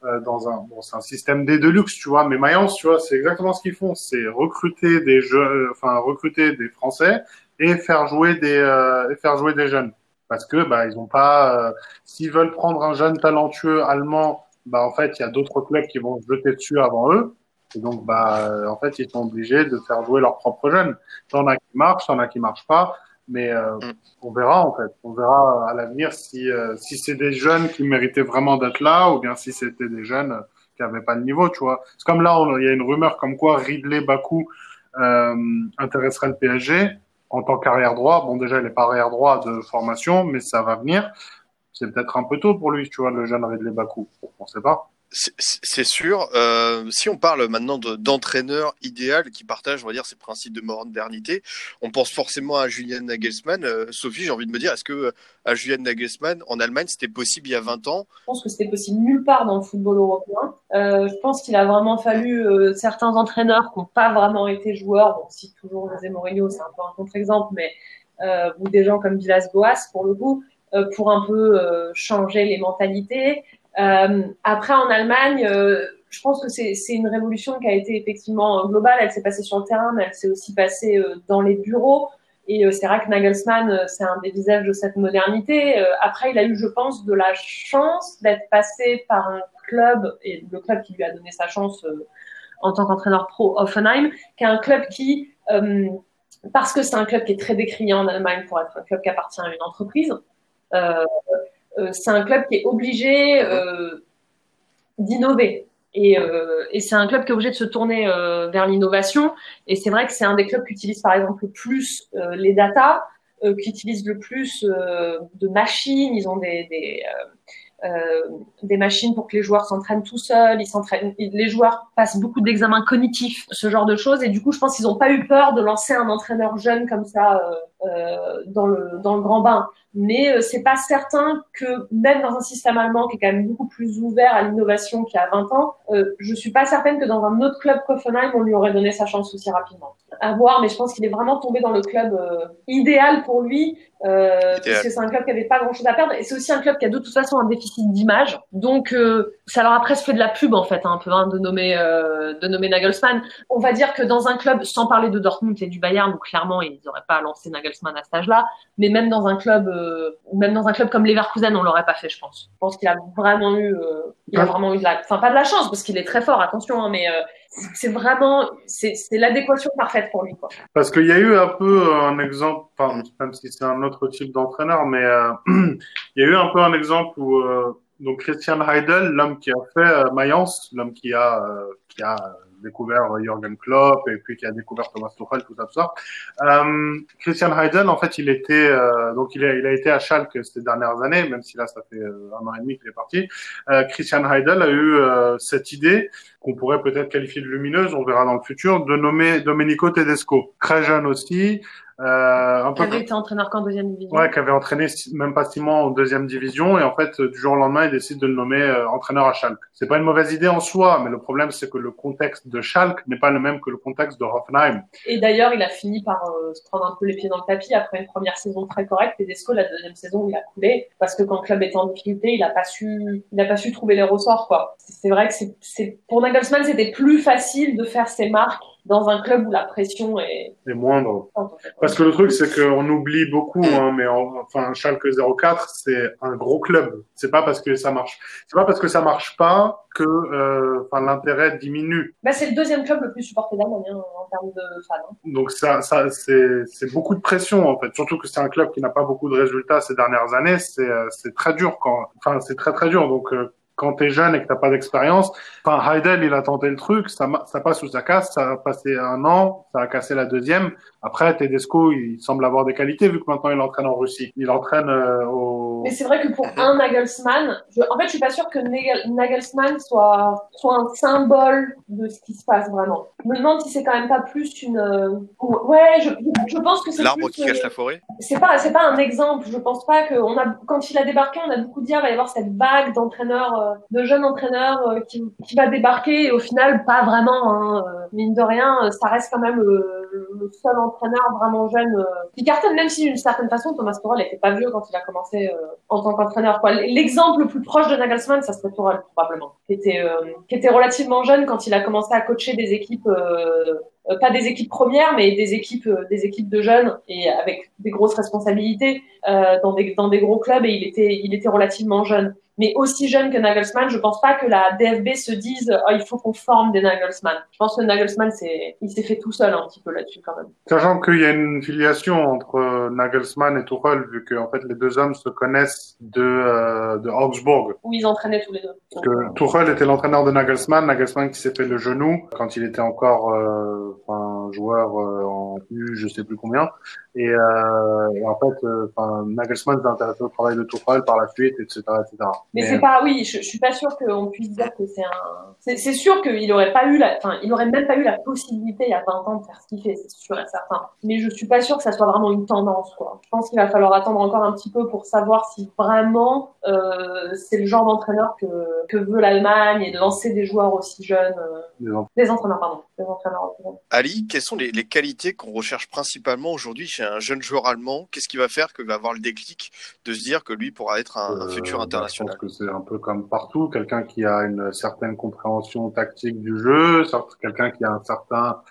euh, dans un bon c'est un système D de luxe, tu vois, mais Mayence, tu vois, c'est exactement ce qu'ils font, c'est recruter des jeux, enfin recruter des Français et faire jouer des euh, et faire jouer des jeunes, parce que bah ils ont pas, euh, s'ils veulent prendre un jeune talentueux allemand bah en fait il y a d'autres clubs qui vont se jeter dessus avant eux. Et donc bah euh, en fait ils sont obligés de faire jouer leurs propres jeunes. T'en as qui marchent t'en as qui marchent pas. Mais euh, Mm. on verra en fait. On verra à l'avenir si euh, si c'est des jeunes qui méritaient vraiment d'être là ou bien si c'était des jeunes qui avaient pas le niveau tu vois. C'est comme là il y a une rumeur comme quoi Ridley Bakou euh, intéresserait le PSG en tant qu'arrière droit. Bon déjà il est pas arrière droit de formation mais ça va venir c'est peut-être un peu tôt pour lui, tu vois, le jeune Ridley Bakou. On sait pas. C'est- sûr. Euh, si on parle maintenant de- d'entraîneur idéal qui partage, on va dire, ces principes de modernité, on pense forcément à Julian Nagelsmann. Euh, Sophie, j'ai envie de me dire, est-ce que à Julian Nagelsmann, en Allemagne, c'était possible il y a 20 ans? Je pense que c'était possible nulle part dans le football européen. Euh, je pense qu'il a vraiment fallu euh, certains entraîneurs qui n'ont pas vraiment été joueurs. Bon, si toujours José Mourinho, c'est un peu un contre-exemple, mais euh, ou des gens comme Villas-Boas pour le coup, euh, pour un peu euh, changer les mentalités. Euh, après, en Allemagne, euh, je pense que c'est une révolution qui a été effectivement globale. Elle s'est passée sur le terrain, mais elle s'est aussi passée euh, dans les bureaux. Et euh, c'est vrai que Nagelsmann, euh, c'est un des visages de cette modernité. Euh, après, il a eu, je pense, de la chance d'être passé par un club, et le club qui lui a donné sa chance euh, en tant qu'entraîneur pro, Offenheim, qui est un club qui, euh, parce que c'est un club qui est très décrié en Allemagne pour être un club qui appartient à une entreprise, euh, euh, c'est un club qui est obligé euh, d'innover. Et, euh, et c'est un club qui est obligé de se tourner euh, vers l'innovation. Et c'est vrai que c'est un des clubs qui utilise par exemple le plus euh, les datas, euh, qui utilise le plus euh, de machines. Ils ont des, des, euh, euh, des machines pour que les joueurs s'entraînent tout seuls. Ils s'entraînent. Les joueurs passent beaucoup d'examens cognitifs, ce genre de choses. Et du coup, je pense qu'ils n'ont pas eu peur de lancer un entraîneur jeune comme ça euh, euh, dans le dans le grand bain. Mais euh, c'est pas certain que même dans un système allemand qui est quand même beaucoup plus ouvert à l'innovation qu'il y a 20 ans, euh, je suis pas certaine que dans un autre club qu'Offenheim, on lui aurait donné sa chance aussi rapidement. À voir, mais je pense qu'il est vraiment tombé dans le club euh, idéal pour lui, euh, parce que c'est un club qui avait pas grand chose à perdre, et c'est aussi un club qui a de toute façon un déficit d'image. Donc euh, ça leur a presque fait de la pub en fait, hein, un peu, hein, de nommer euh, de nommer Nagelsmann. On va dire que dans un club, sans parler de Dortmund et du Bayern, où clairement ils n'auraient pas lancé Nagelsmann à cet âge-là, mais même dans un club, euh, même dans un club comme Leverkusen, on l'aurait pas fait, je pense. Je pense qu'il a vraiment eu, euh, il a vraiment eu de la, enfin pas de la chance parce qu'il est très fort, attention, hein, mais euh, c'est vraiment, c'est l'adéquation parfaite pour lui, quoi. Parce qu'il y a eu un peu un exemple, enfin, même si c'est un autre type d'entraîneur, mais euh, [clears throat] il y a eu un peu un exemple où donc Christian Heidel, l'homme qui a fait Mayence, l'homme qui a qui a découvert Jürgen Klopp et puis qui a découvert Thomas Tuchel, tout ça, tout ça. Euh, Christian Heidel, en fait, il était euh, donc il a, il a été à Schalke ces dernières années, même si là ça fait euh, un an et demi qu'il est parti. Euh, Christian Heidel a eu euh, cette idée qu'on pourrait peut-être qualifier de lumineuse, on verra dans le futur, de nommer Domenico Tedesco, très jeune aussi, euh, un Qui peu avait été entraîneur qu'en deuxième division. Ouais, qui avait entraîné même pas six mois en deuxième division et en fait euh, du jour au lendemain il décide de le nommer euh, entraîneur à Schalke. C'est pas une mauvaise idée en soi, mais le problème c'est que le contexte de Schalke n'est pas le même que le contexte de Hoffenheim. Et d'ailleurs, il a fini par euh, se prendre un peu les pieds dans le tapis après une première saison très correcte. Et Desco, la deuxième saison, il a coulé parce que quand le club était en difficulté, il a pas su, il a pas su trouver les ressorts, quoi. C'est vrai que c'est, c'est, pour Nagelsmann, c'était plus facile de faire ses marques dans un club où la pression est Et moindre. Parce que le truc, c'est qu'on oublie beaucoup, hein, mais en- enfin, Schalke 04, c'est un gros club. C'est pas parce que ça marche, c'est pas parce que ça marche pas que, euh, l'intérêt diminue. Bah, c'est le deuxième club le plus supporté d'Allemagne hein, en termes de fans. hein. Donc ça, ça, c'est, beaucoup de pression en fait. Surtout que c'est un club qui n'a pas beaucoup de résultats ces dernières années. C'est, euh, c'est très dur quand, enfin, c'est très très dur. Donc euh, quand t'es jeune et que t'as pas d'expérience, enfin Heidel, il a tenté le truc, ça, ça passe ou ça casse. Ça a passé un an, ça a cassé la deuxième. Après, Tedesco, il semble avoir des qualités vu que maintenant il entraîne en Russie. Il entraîne euh, au. Mais c'est vrai que pour un Nagelsmann, je, en fait, je suis pas sûre que Nagel- Nagelsmann soit, soit un symbole de ce qui se passe vraiment. Je me demande si c'est quand même pas plus une, euh, ouais, je, je pense que c'est L'arbre qui euh, cache la forêt. C'est pas c'est pas un exemple. Je pense pas que on a quand il a débarqué on a beaucoup dit ah, il va y avoir cette vague d'entraîneurs euh, de jeunes entraîneurs euh, qui, qui va débarquer. Et au final pas vraiment hein, mine de rien ça reste quand même le, le seul entraîneur vraiment jeune qui cartonne même si d'une certaine façon Thomas Tuchel était pas vieux quand il a commencé euh, en tant qu'entraîneur l'exemple le plus proche de Nagelsmann ça serait Tuchel probablement qui était euh, qui était relativement jeune quand il a commencé à coacher des équipes euh, euh, pas des équipes premières, mais des équipes, des équipes de jeunes et avec des grosses responsabilités dans des dans des gros clubs. Et il était il était relativement jeune, mais aussi jeune que Nagelsmann. Je pense pas que la DFB se dise oh, il faut qu'on forme des Nagelsmann. Je pense que Nagelsmann c'est il s'est fait tout seul un petit peu là-dessus quand même. Sachant qu'il y a une filiation entre euh, Nagelsmann et Tuchel, vu que en fait les deux hommes se connaissent de euh, de Augsburg. Où ils entraînaient tous les deux. Parce que Tuchel était l'entraîneur de Nagelsmann, Nagelsmann qui s'est fait le genou quand il était encore euh, enfin, joueur euh, en U, je sais plus combien. Et, euh, et en fait, euh, enfin, Nagelsmann s'est intéressé au travail de Tuchel par la suite, etc., etc. Mais c'est pas, oui, je, je suis pas sûre qu'on puisse dire que c'est un. C'est sûr qu'il aurait pas eu la, enfin, il aurait même pas eu la possibilité il y a 20 ans de faire ce qu'il fait, c'est sûr et certain. Mais je suis pas sûre que ça soit vraiment une tendance, quoi. Je pense qu'il va falloir attendre encore un petit peu pour savoir si vraiment euh, c'est le genre d'entraîneur que que veut l'Allemagne et de lancer des joueurs aussi jeunes, euh, des entraîneurs, pardon, des entraîneurs. Ali, quelles sont les, les qualités qu'on recherche principalement aujourd'hui chez un jeune joueur allemand Qu'est-ce qui va faire que va avoir le déclic de se dire que lui pourra être un, un Euh, futur bah, international Je pense que c'est un peu comme partout, quelqu'un qui a une certaine compréhension tactique du jeu, quelqu'un qui a un certain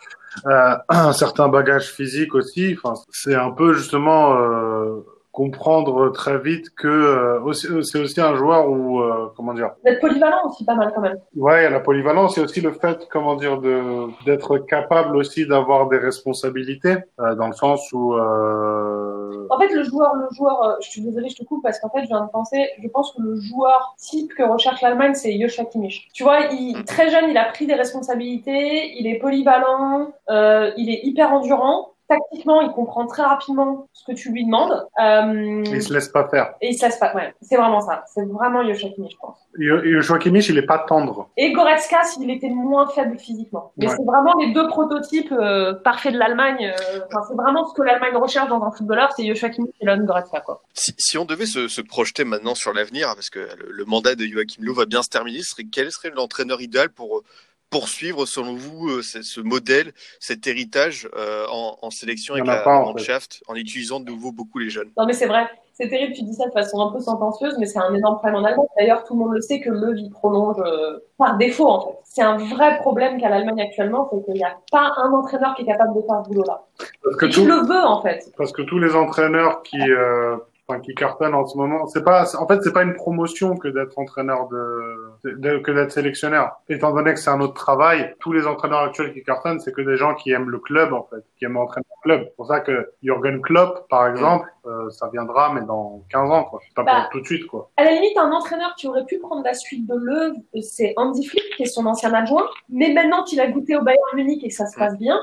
euh, [clears throat] un certain bagage physique aussi. Enfin, c'est un peu justement euh, comprendre très vite que euh, aussi- c'est aussi un joueur où euh, comment dire D'être polyvalent aussi pas mal quand même. Ouais, la polyvalence, a aussi le fait, comment dire, de d'être capable aussi d'avoir des responsabilités, euh, dans le sens où euh, En fait, le joueur, le joueur, euh, je suis désolée, je te coupe parce qu'en fait, je viens de penser, je pense que le joueur type que recherche l'Allemagne, c'est Joshua Kimmich. Tu vois, il, très jeune, il a pris des responsabilités, il est polyvalent, euh, il est hyper endurant. Tactiquement, il comprend très rapidement ce que tu lui demandes. Euh, il se laisse pas faire. et il se laisse pas. Ouais, c'est vraiment ça. C'est vraiment Joshua Kimmich, je pense. Yo- Joshua Kimmich, il est pas tendre. Et Goretzka, s'il était moins faible physiquement. Mais Ouais. c'est vraiment les deux prototypes euh, parfaits de l'Allemagne. euh, Enfin, c'est vraiment ce que l'Allemagne recherche dans un footballeur, c'est Joshua Kimmich et Leon Goretzka, quoi. si, si on devait se, se projeter maintenant sur l'avenir, parce que le, le mandat de Joachim Löw va bien se terminer, serait, quel serait l'entraîneur idéal pour euh, poursuivre, selon vous, euh, ce, modèle, cet héritage euh, en, en sélection avec a la pas, en. Mannschaft, en utilisant de nouveau beaucoup les jeunes? Non, mais c'est vrai. C'est terrible, tu dis ça de façon un peu sentencieuse, mais c'est un énorme problème en Allemagne. D'ailleurs, tout le monde le sait que le vie prolonge euh, par défaut, en fait. C'est un vrai problème qu'a l'Allemagne actuellement, c'est qu'il n'y a pas un entraîneur qui est capable de faire ce boulot-là. Parce que, Et qui tout- le veut, en fait. parce que tous les entraîneurs qui, euh, enfin, qui cartonnent en ce moment, c'est pas, en fait, c'est pas une promotion que d'être entraîneur de, de- que d'être sélectionneur. Étant donné que c'est un autre travail, tous les entraîneurs actuels qui cartonnent, c'est que des gens qui aiment le club, en fait, qui aiment entraîner le club. C'est pour ça que Jürgen Klopp, par exemple, euh, ça viendra, mais dans 15 ans, quoi. Pas Bah, pour tout de suite, quoi. À la limite, un entraîneur qui aurait pu prendre la suite de Löw, c'est Andy Flick, qui est son ancien adjoint. Mais maintenant qu'il a goûté au Bayern Munich et que ça se passe bien,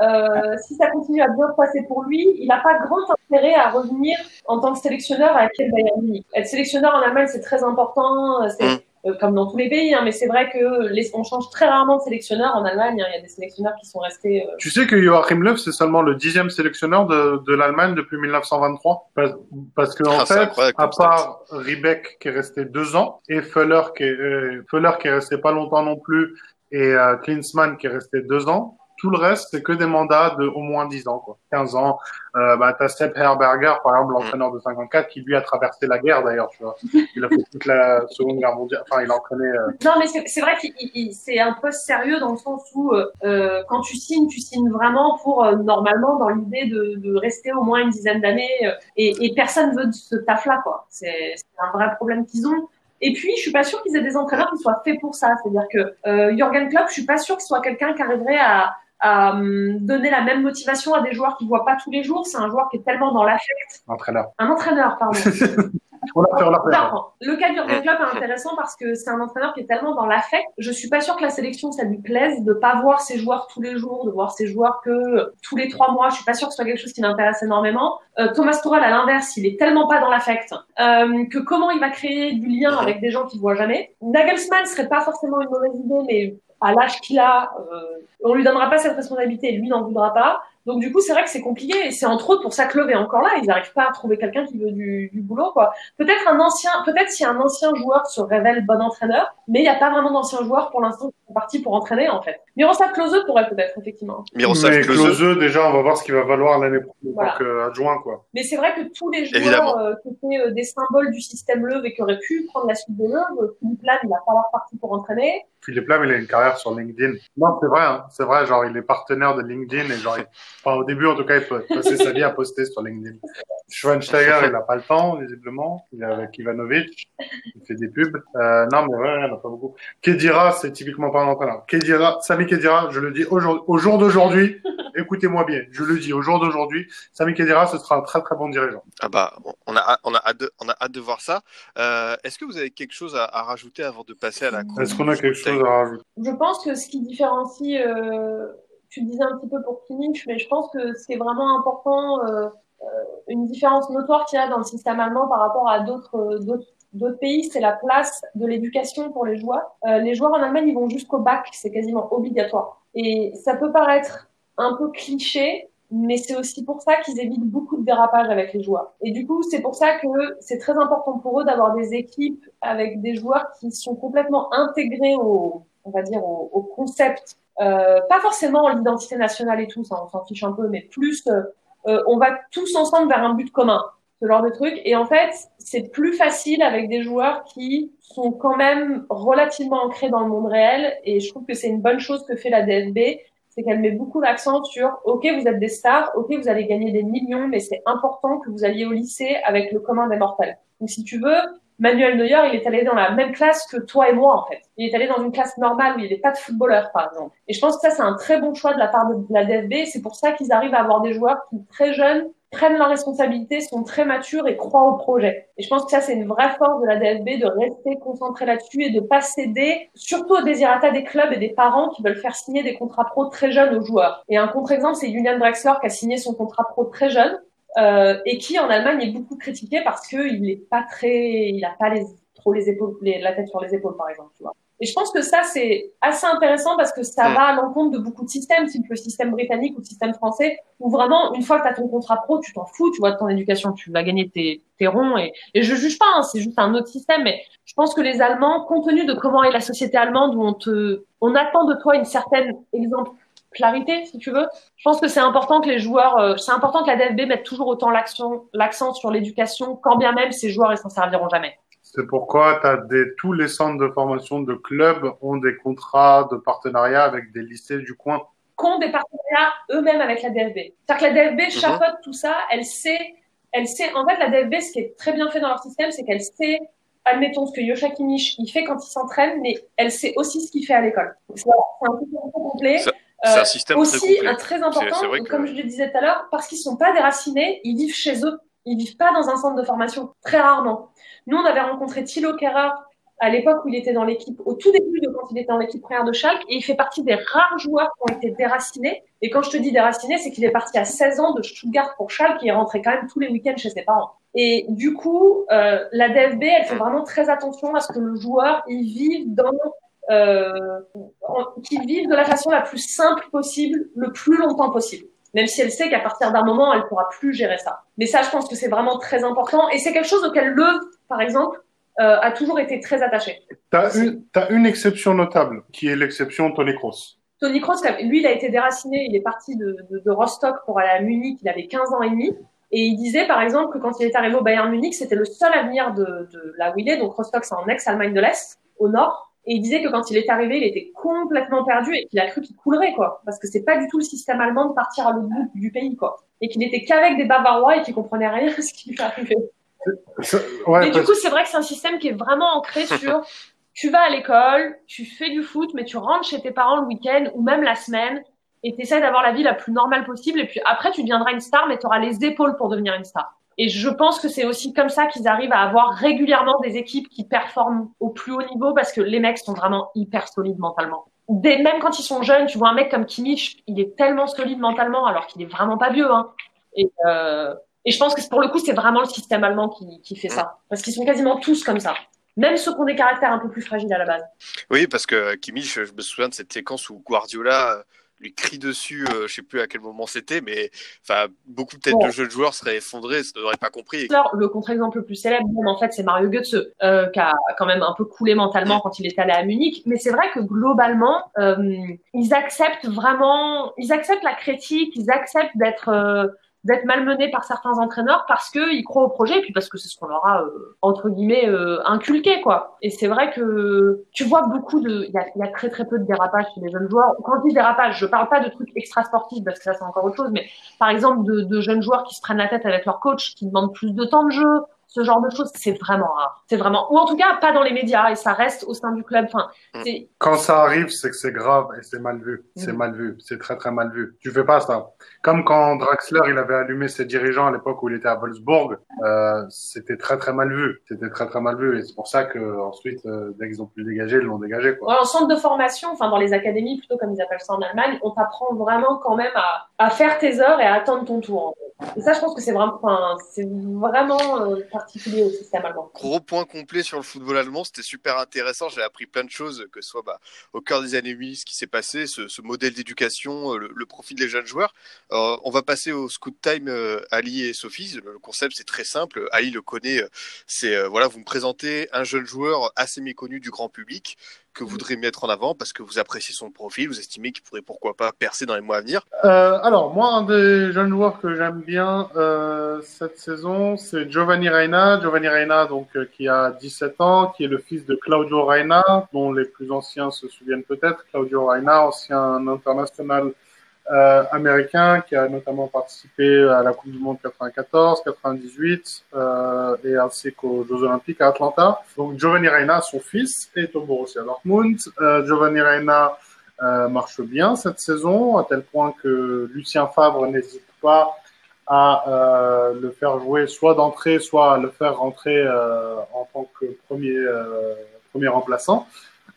euh, si ça continue à bien se passer pour lui, il n'a pas grand intérêt à revenir en tant que sélectionneur à quel Bayern Munich. Être sélectionneur en Allemagne, c'est très important. euh, C'est Mm. euh, comme dans tous les pays, hein, mais c'est vrai que les, on change très rarement de sélectionneur en Allemagne. hein. Il y a des sélectionneurs qui sont restés. euh, Tu sais que Joachim Löw, c'est seulement le dixième sélectionneur de, de l'Allemagne depuis 1923 Parce, parce que, en Ah, fait, à part Riebeck qui est resté deux ans et Föller qui est, euh, Föller qui est resté pas longtemps non plus et euh, Klinsmann qui est resté deux ans, Tout le reste, c'est que des mandats de au moins 10 ans, quoi. 15 ans. Euh, bah, t'as Sepp Herberger, par exemple, l'entraîneur de 54, qui lui a traversé la guerre, d'ailleurs, tu vois. Il a fait toute la Seconde Guerre mondiale. Enfin, il a entraîné... Euh... Non, mais c'est vrai que c'est un poste sérieux dans le sens où, euh, euh, quand tu signes, tu signes vraiment pour, euh, normalement, dans l'idée de, de, rester au moins une dizaine d'années. Euh, et, et, personne veut de ce taf-là, quoi. C'est un vrai problème qu'ils ont. Et puis, je suis pas sûre qu'ils aient des entraîneurs qui soient faits pour ça. C'est-à-dire que euh, Jürgen Klopp, je suis pas sûre qu'il soit quelqu'un qui arriverait à, um, donner la même motivation à des joueurs qui voient pas tous les jours. C'est un joueur qui est tellement dans l'affect. Entraîneur. Un entraîneur, pardon. [laughs] On a fait le cas d'Urban Klopp est intéressant parce que c'est un entraîneur qui est tellement dans l'affect. Je suis pas sûre que la sélection ça lui plaise de pas voir ses joueurs tous les jours, de voir ses joueurs que tous les trois mois. Je suis pas sûre que ce soit quelque chose qui l'intéresse énormément. Euh, Thomas Tuchel à l'inverse, il est tellement pas dans l'affect euh, que comment il va créer du lien avec des gens qu'il voit jamais. Nagelsmann serait pas forcément une mauvaise idée, mais à l'âge qu'il a, euh, on lui donnera pas cette responsabilité et lui n'en voudra pas. Donc du coup, c'est vrai que c'est compliqué et c'est entre autres pour ça que Love est encore là. Ils n'arrivent pas à trouver quelqu'un qui veut du, du boulot, quoi. Peut-être un ancien, peut-être si un ancien joueur se révèle bon entraîneur, mais il n'y a pas vraiment d'anciens joueurs pour l'instant qui sont partis pour entraîner en fait. Miroslav Klose pourrait peut-être effectivement. Miroslav Klose. Déjà, on va voir ce qu'il va valoir l'année prochaine voilà. en tant qu'adjoint, quoi. Mais c'est vrai que tous les joueurs euh, qui étaient euh, des symboles du système Love et qui auraient pu prendre la suite de Love, Philippe Lam, il va pas l'air parti pour entraîner. Philippe Lam, il a une carrière sur LinkedIn. Non, c'est vrai, hein, c'est vrai. Genre, il est partenaire de LinkedIn et genre, il... enfin, au début en tout cas il peut passer sa vie à poster sur LinkedIn. Schweinsteiger, il n'a pas le temps, visiblement. Il est avec Ivanovic. Il fait des pubs. Euh, non, mais ouais, il n'y en a pas beaucoup. Kedira, c'est typiquement pas un entraîneur. Kedira, Sami Kedira, je le dis au jour, au jour d'aujourd'hui, écoutez-moi bien, je le dis au jour d'aujourd'hui, Sami Kedira, ce sera un très très bon dirigeant. Ah bah, on a, on a, hâte, de, on a hâte de voir ça. Euh, Est-ce que vous avez quelque chose à, à, rajouter avant de passer à la Est-ce qu'on a quelque chose Je pense que ce qui différencie euh, tu disais un petit peu pour Kimmich, mais je pense que c'est vraiment important, euh, euh, une différence notoire qu'il y a dans le système allemand par rapport à d'autres d'autres pays, c'est la place de l'éducation pour les joueurs. Euh, les joueurs en Allemagne, ils vont jusqu'au bac, c'est quasiment obligatoire. Et ça peut paraître un peu cliché, mais c'est aussi pour ça qu'ils évitent beaucoup de dérapage avec les joueurs. Et du coup, c'est pour ça que c'est très important pour eux d'avoir des équipes avec des joueurs qui sont complètement intégrés au, on va dire, au, concept euh, pas forcément l'identité nationale et tout, ça on s'en fiche un peu, mais plus euh, on va tous ensemble vers un but commun, ce genre de truc. Et en fait, c'est plus facile avec des joueurs qui sont quand même relativement ancrés dans le monde réel. Et je trouve que c'est une bonne chose que fait la DFB, c'est qu'elle met beaucoup d'accent sur OK, vous êtes des stars, OK, vous allez gagner des millions, mais c'est important que vous alliez au lycée avec le commun des mortels. Donc si tu veux, Manuel Neuer, il est allé dans la même classe que toi et moi, en fait. Il est allé dans une classe normale où il n'est pas de footballeur, par exemple. Et je pense que ça, c'est un très bon choix de la part de la DFB. C'est pour ça qu'ils arrivent à avoir des joueurs qui, très jeunes, prennent leurs responsabilités, sont très matures et croient au projet. Et je pense que ça, c'est une vraie force de la DFB de rester concentré là-dessus et de pas céder, surtout au désirata des clubs et des parents qui veulent faire signer des contrats pro très jeunes aux joueurs. Et un contre-exemple, c'est Julian Drexler qui a signé son contrat pro très jeune euh, et qui en Allemagne est beaucoup critiqué parce qu'il n'est pas très, il a pas les, trop les épaules, les, la tête sur les épaules par exemple, tu vois. Et je pense que ça c'est assez intéressant parce que ça va à l'encontre de beaucoup de systèmes, type le système britannique ou le système français, où vraiment une fois que tu as ton contrat pro, tu t'en fous, tu vois, de ton éducation, tu vas gagner tes, tes ronds. Et, et je juge pas, hein, c'est juste un autre système, mais je pense que les Allemands, compte tenu de comment est la société allemande, où on te, on attend de toi une certaine exemple clarité, si tu veux. Je pense que c'est important que les joueurs, euh, c'est important que la DFB mette toujours autant l'action, l'accent sur l'éducation, quand bien même ces joueurs, ils s'en serviront jamais. C'est pourquoi as des, tous les centres de formation de clubs ont des contrats de partenariat avec des lycées du coin. Qu'ont des partenariats eux-mêmes avec la DFB. C'est-à-dire que la DFB Mhm. chapeaute tout ça, elle sait, elle sait, en fait, la DFB, ce qui est très bien fait dans leur système, c'est qu'elle sait, admettons, ce que Yosha Kimmich, il fait quand il s'entraîne, mais elle sait aussi ce qu'il fait à l'école. C'est un très complet. Ça- C'est Euh, un système aussi très complet. un très important, vrai que- comme je le disais tout à l'heure, parce qu'ils sont pas déracinés, ils vivent chez eux. Ils vivent pas dans un centre de formation, très rarement. Nous, on avait rencontré Thilo Kehrer à l'époque où il était dans l'équipe, au tout début de quand il était dans l'équipe première de Schalke, et il fait partie des rares joueurs qui ont été déracinés. Et quand je te dis déraciné, c'est qu'il est parti à 16 ans de Stuttgart pour Schalke et il est rentré quand même tous les week-ends chez ses parents. Et du coup, euh, la DFB, elle fait vraiment très attention à ce que le joueur, il vive dans euh, qu'ils vivent de la façon la plus simple possible, le plus longtemps possible. Même si elle sait qu'à partir d'un moment, elle pourra plus gérer ça. Mais ça, je pense que c'est vraiment très important. Et c'est quelque chose auquel le, par exemple, euh, a toujours été très attaché. T'as une, t'as une exception notable, qui est l'exception Tony Kroos. Tony Kroos, lui, il a été déraciné, il est parti de, de, de, Rostock pour aller à Munich, il avait 15 ans et demi. Et il disait, par exemple, que quand il est arrivé au Bayern Munich, c'était le seul avenir de, de là où il est. Donc Rostock, c'est en ex-Allemagne de l'Est, au nord. Et il disait que quand il est arrivé, il était complètement perdu et qu'il a cru qu'il coulerait, quoi. Parce que c'est pas du tout le système allemand de partir à l'autre bout du pays, quoi. Et qu'il n'était qu'avec des Bavarois et qu'il comprenait rien à ce qui lui arrivait. Ouais, et du coup, c'est vrai que c'est un système qui est vraiment ancré sur [laughs] tu vas à l'école, tu fais du foot, mais tu rentres chez tes parents le week-end ou même la semaine et tu d'avoir la vie la plus normale possible. Et puis après, tu deviendras une star, mais tu auras les épaules pour devenir une star. Et je pense que c'est aussi comme ça qu'ils arrivent à avoir régulièrement des équipes qui performent au plus haut niveau parce que les mecs sont vraiment hyper solides mentalement. Même quand ils sont jeunes, tu vois un mec comme Kimmich, il est tellement solide mentalement alors qu'il est vraiment pas vieux. Hein. Et, euh, et je pense que pour le coup, c'est vraiment le système allemand qui, qui fait ça. Parce qu'ils sont quasiment tous comme ça. Même ceux qui ont des caractères un peu plus fragiles à la base. Oui, parce que Kimmich, je me souviens de cette séquence où Guardiola lui crie dessus, euh, je sais plus à quel moment c'était, mais enfin beaucoup peut-être de jeunes joueurs seraient effondrés, ça n'aurait pas compris. Le contre-exemple le plus célèbre, en fait, c'est Mario Götze, euh, qui a quand même un peu coulé mentalement quand il est allé à Munich. Mais c'est vrai que globalement, euh, ils acceptent vraiment, ils acceptent la critique, ils acceptent d'être d'être malmenés par certains entraîneurs parce qu'ils croient au projet et puis parce que c'est ce qu'on leur a euh, entre guillemets euh, inculqué quoi. Et c'est vrai que tu vois beaucoup de, il y a, très très peu de dérapages chez les jeunes joueurs. Quand je dis dérapage, je parle pas de trucs extra sportifs parce que ça c'est encore autre chose, mais par exemple de jeunes joueurs qui se prennent la tête avec leur coach, qui demandent plus de temps de jeu, ce genre de choses, c'est vraiment rare. C'est vraiment, ou en tout cas pas dans les médias et ça reste au sein du club. Enfin, mm. quand ça arrive, c'est que c'est grave et c'est mal vu. C'est mm. mal vu. C'est très très mal vu. Tu fais pas ça. Comme quand Draxler, il avait allumé ses dirigeants à l'époque où il était à Wolfsburg, euh, c'était très très mal vu. C'était très très mal vu et c'est pour ça que ensuite, euh, dès qu'ils ont pu le dégager, ils l'ont dégagé. Quoi. Ouais, en centre de formation, enfin dans les académies plutôt comme ils appellent ça en Allemagne, on t'apprend vraiment quand même à, à faire tes heures et à attendre ton tour. Ça, je pense que c'est vraiment, enfin, c'est vraiment euh, particulier au système allemand. Gros point complet sur le football allemand, c'était super intéressant. J'ai appris plein de choses, que ce soit bah, au cœur des années 80, ce qui s'est passé, ce, modèle d'éducation, le, le, profil des jeunes joueurs. Euh, on va passer au scoot time, euh, Ali et Sophie. Le concept, c'est très simple. Ali le connaît. C'est euh, voilà, vous me présentez un jeune joueur assez méconnu du grand public que vous voudrez mettre en avant parce que vous appréciez son profil, vous estimez qu'il pourrait pourquoi pas percer dans les mois à venir euh, Alors, moi, un des jeunes joueurs que j'aime bien euh, cette saison, c'est Giovanni Reina. Giovanni Reina, donc, euh, qui a 17 ans, qui est le fils de Claudio Reina, dont les plus anciens se souviennent peut-être. Claudio Reina, ancien international euh, américain qui a notamment participé à la Coupe du Monde 94, 98 euh, et ainsi qu'aux Jeux Olympiques à Atlanta. Donc Giovanni Reina, son fils, est au Borussia Dortmund. Euh, Giovanni Reina euh, marche bien cette saison, à tel point que Lucien Favre n'hésite pas à euh, le faire jouer soit d'entrée, soit à le faire rentrer euh, en tant que premier, premier remplaçant.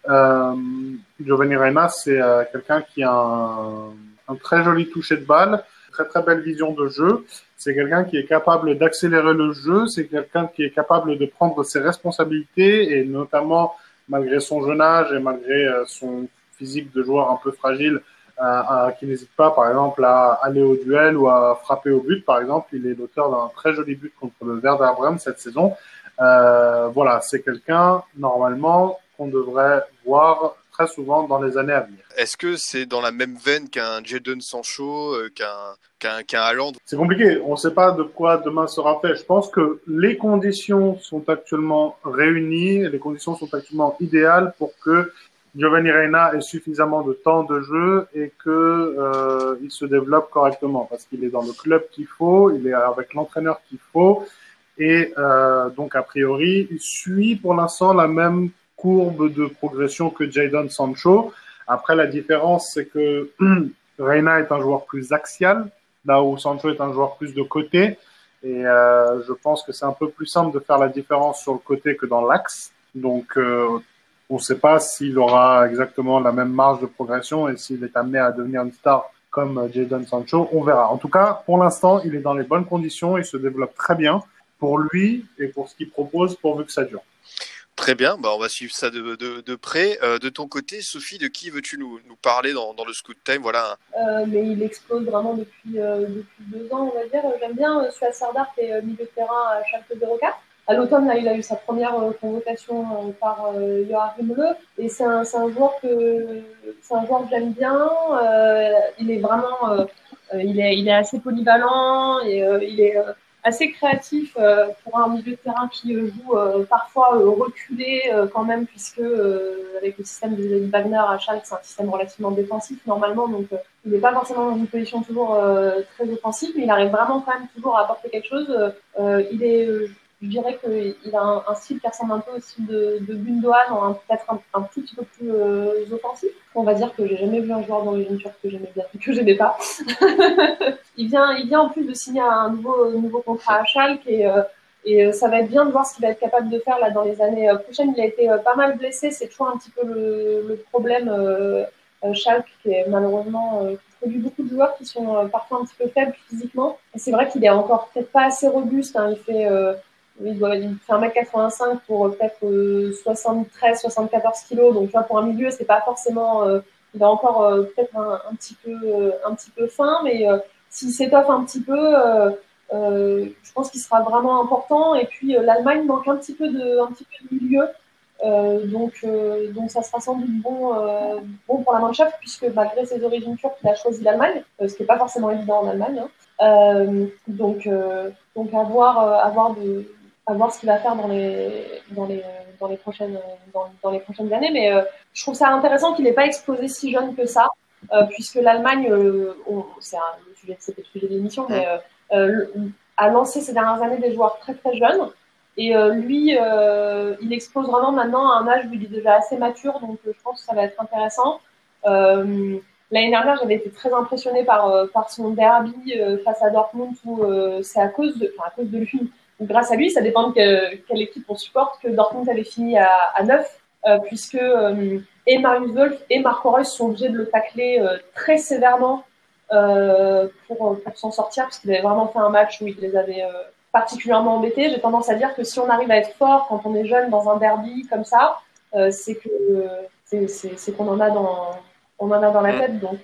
Giovanni Reina, c'est quelqu'un qui a un un très joli toucher de balle, très très belle vision de jeu. C'est quelqu'un qui est capable d'accélérer le jeu, c'est quelqu'un qui est capable de prendre ses responsabilités et notamment malgré son jeune âge et malgré euh, son physique de joueur un peu fragile, euh, qui n'hésite pas par exemple à aller au duel ou à frapper au but par exemple. Il est l'auteur d'un très joli but contre le Werder Bremen cette saison. Euh, voilà, c'est quelqu'un normalement qu'on devrait voir très souvent dans les années à venir. Est-ce que c'est dans la même veine qu'un Jadon Sancho, euh, qu'un qu'un Haaland? C'est compliqué. On ne sait pas de quoi demain sera fait. Je pense que les conditions sont actuellement réunies, les conditions sont actuellement idéales pour que Giovanni Reina ait suffisamment de temps de jeu et que euh, il se développe correctement parce qu'il est dans le club qu'il faut, il est avec l'entraîneur qu'il faut et euh, donc a priori il suit pour l'instant la même courbe de progression que Jadon Sancho. Après, la différence, c'est que [clears throat] Reina est un joueur plus axial, là où Sancho est un joueur plus de côté. Et euh, je pense que c'est un peu plus simple de faire la différence sur le côté que dans l'axe. Donc, euh, on ne sait pas s'il aura exactement la même marge de progression et s'il est amené à devenir une star comme Jadon Sancho. On verra. En tout cas, pour l'instant, il est dans les bonnes conditions. Il se développe très bien pour lui et pour ce qu'il propose, pourvu que ça dure. Très bien, bah on va suivre ça de, près. Euh, de ton côté, Sophie, de qui veux-tu nous, parler dans, le Scoot Time? Voilà. Euh, mais il explose vraiment depuis, euh, depuis deux ans, on va dire. J'aime bien Suaz Sardar, qui est milieu de terrain à Schalke 04. à l'automne, il a eu sa première convocation par Joachim Le. Et c'est un, un, joueur que un joueur que j'aime bien. il est vraiment, il est, il est assez polyvalent et il est assez créatif euh, pour un milieu de terrain qui euh, joue euh, parfois reculé quand même, puisque avec le système de Wagner à Schalke, c'est un système relativement défensif normalement, donc il n'est pas forcément dans une position toujours très offensive, mais il arrive vraiment quand même toujours à apporter quelque chose. il est je dirais qu'il a un, style qui ressemble un peu au style de, de Gundogan, peut-être un, tout petit peu plus euh, offensif. On va dire que j'ai jamais vu un joueur d'origine turque que j'aimais bien, [laughs] que j'aimais pas. [laughs] il vient, il vient en plus de signer un nouveau, contrat à Schalke et, euh, euh, ça va être bien de voir ce qu'il va être capable de faire là dans les années prochaines. Il a été pas mal blessé, c'est toujours un petit peu le, problème. Schalke qui est malheureusement produit beaucoup de joueurs qui sont parfois un petit peu faibles physiquement. C'est vrai qu'il est encore peut-être pas assez robuste. Hein. Il fait fait 1m85 pour euh, peut-être 73, 74 kilos. Donc, vois, pour un milieu, c'est pas forcément. Euh, il a encore euh, peut-être un, petit peu, un petit peu fin, mais s'il s'étoffe un petit peu, je pense qu'il sera vraiment important. Et puis, l'Allemagne manque un petit peu de, un petit peu de milieu. donc, donc, ça sera sans doute bon, bon pour la Mannschaft, puisque malgré ses origines turques, il a choisi l'Allemagne, ce qui n'est pas forcément évident en Allemagne. Hein. donc, donc, avoir, avoir de, à voir ce qu'il va faire dans les, dans les, dans les, prochaines, dans, dans les prochaines années. Mais euh, je trouve ça intéressant qu'il n'ait pas explosé si jeune que ça, euh, puisque l'Allemagne, euh, c'est le sujet, c'était le sujet de l'émission, mais a lancé ces dernières années des joueurs très très jeunes. Et lui, il explose vraiment maintenant à un âge où il est déjà assez mature, donc je pense que ça va être intéressant. L'année dernière, j'avais été très impressionnée par, par son derby face à Dortmund, où c'est à cause de, enfin, à cause de lui, grâce à lui, ça dépend de quelle équipe on supporte, que Dortmund avait fini à, à 9, euh, puisque euh, et Marius Wolf et Marco Reus sont obligés de le tacler euh, très sévèrement pour, pour s'en sortir, parce qu'il avait vraiment fait un match où il les avait particulièrement embêtés. J'ai tendance à dire que si on arrive à être fort quand on est jeune dans un derby comme ça, c'est que c'est qu'on en a dans on en a dans la tête, donc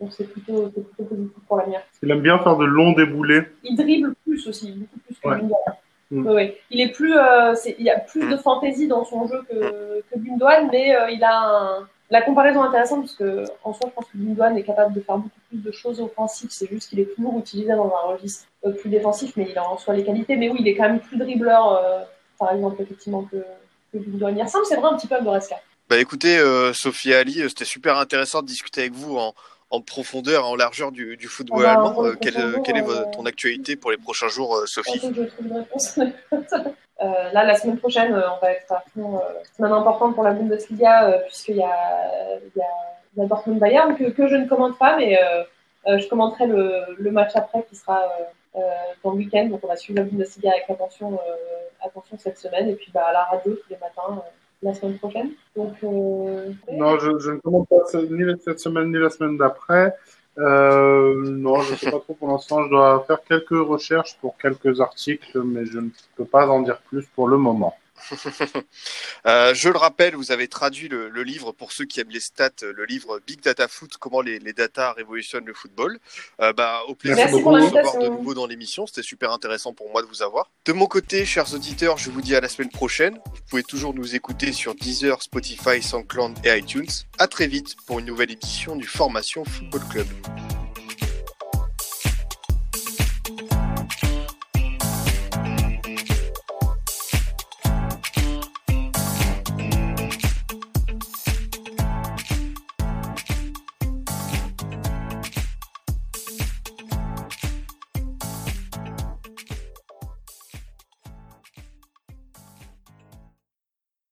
donc c'est plutôt, plutôt positif pour l'avenir. Il aime bien faire de longs déboulés. Il dribble plus aussi, beaucoup plus que Gundogan. Il est plus, euh, il y a plus de fantaisie dans son jeu que, que Gundogan, mais euh, il a un, la comparaison intéressante parce que en soi, je pense que Gundogan est capable de faire beaucoup plus de choses offensives. C'est juste qu'il est toujours utilisé dans un registre euh, plus défensif, mais il a en soi les qualités. Mais oui, il est quand même plus dribbleur, par exemple, effectivement, que, que Gundogan. Il ressemble, c'est vrai, un petit peu à Goretzka. Bah écoutez, Sophie Ali, c'était super intéressant de discuter avec vous en, en profondeur, en largeur du, du football bah, allemand. Euh, quelle, quelle, est votre, ton actualité pour les prochains jours, euh, Sophie? [laughs] Euh, Là, la semaine prochaine, on va être à fond. semaine importante pour la Bundesliga, puisqu'il y a, il y, a, il y a Dortmund Bayern que, que, je ne commente pas, mais je commenterai le, le, match après qui sera dans le week-end. Donc, on va suivre la Bundesliga avec attention, attention cette semaine. Et puis, bah, à la radio tous les matins la semaine prochaine. Euh... Non, je, je, ne commande pas ni cette semaine ni la semaine d'après. Euh, non, je ne sais pas trop pour l'instant. Je dois faire quelques recherches pour quelques articles, mais je ne peux pas en dire plus pour le moment. Euh, je le rappelle, vous avez traduit le, le, livre pour ceux qui aiment les stats, le livre Big Data Foot, comment les, les data révolutionnent le football. Euh, bah, au plaisir Merci de vous recevoir de nouveau dans l'émission. C'était super intéressant pour moi de vous avoir. De mon côté, chers auditeurs, je vous dis à la semaine prochaine. Vous pouvez toujours nous écouter sur Deezer, Spotify, SoundCloud et iTunes. À très vite pour une nouvelle édition du Formation Football Club.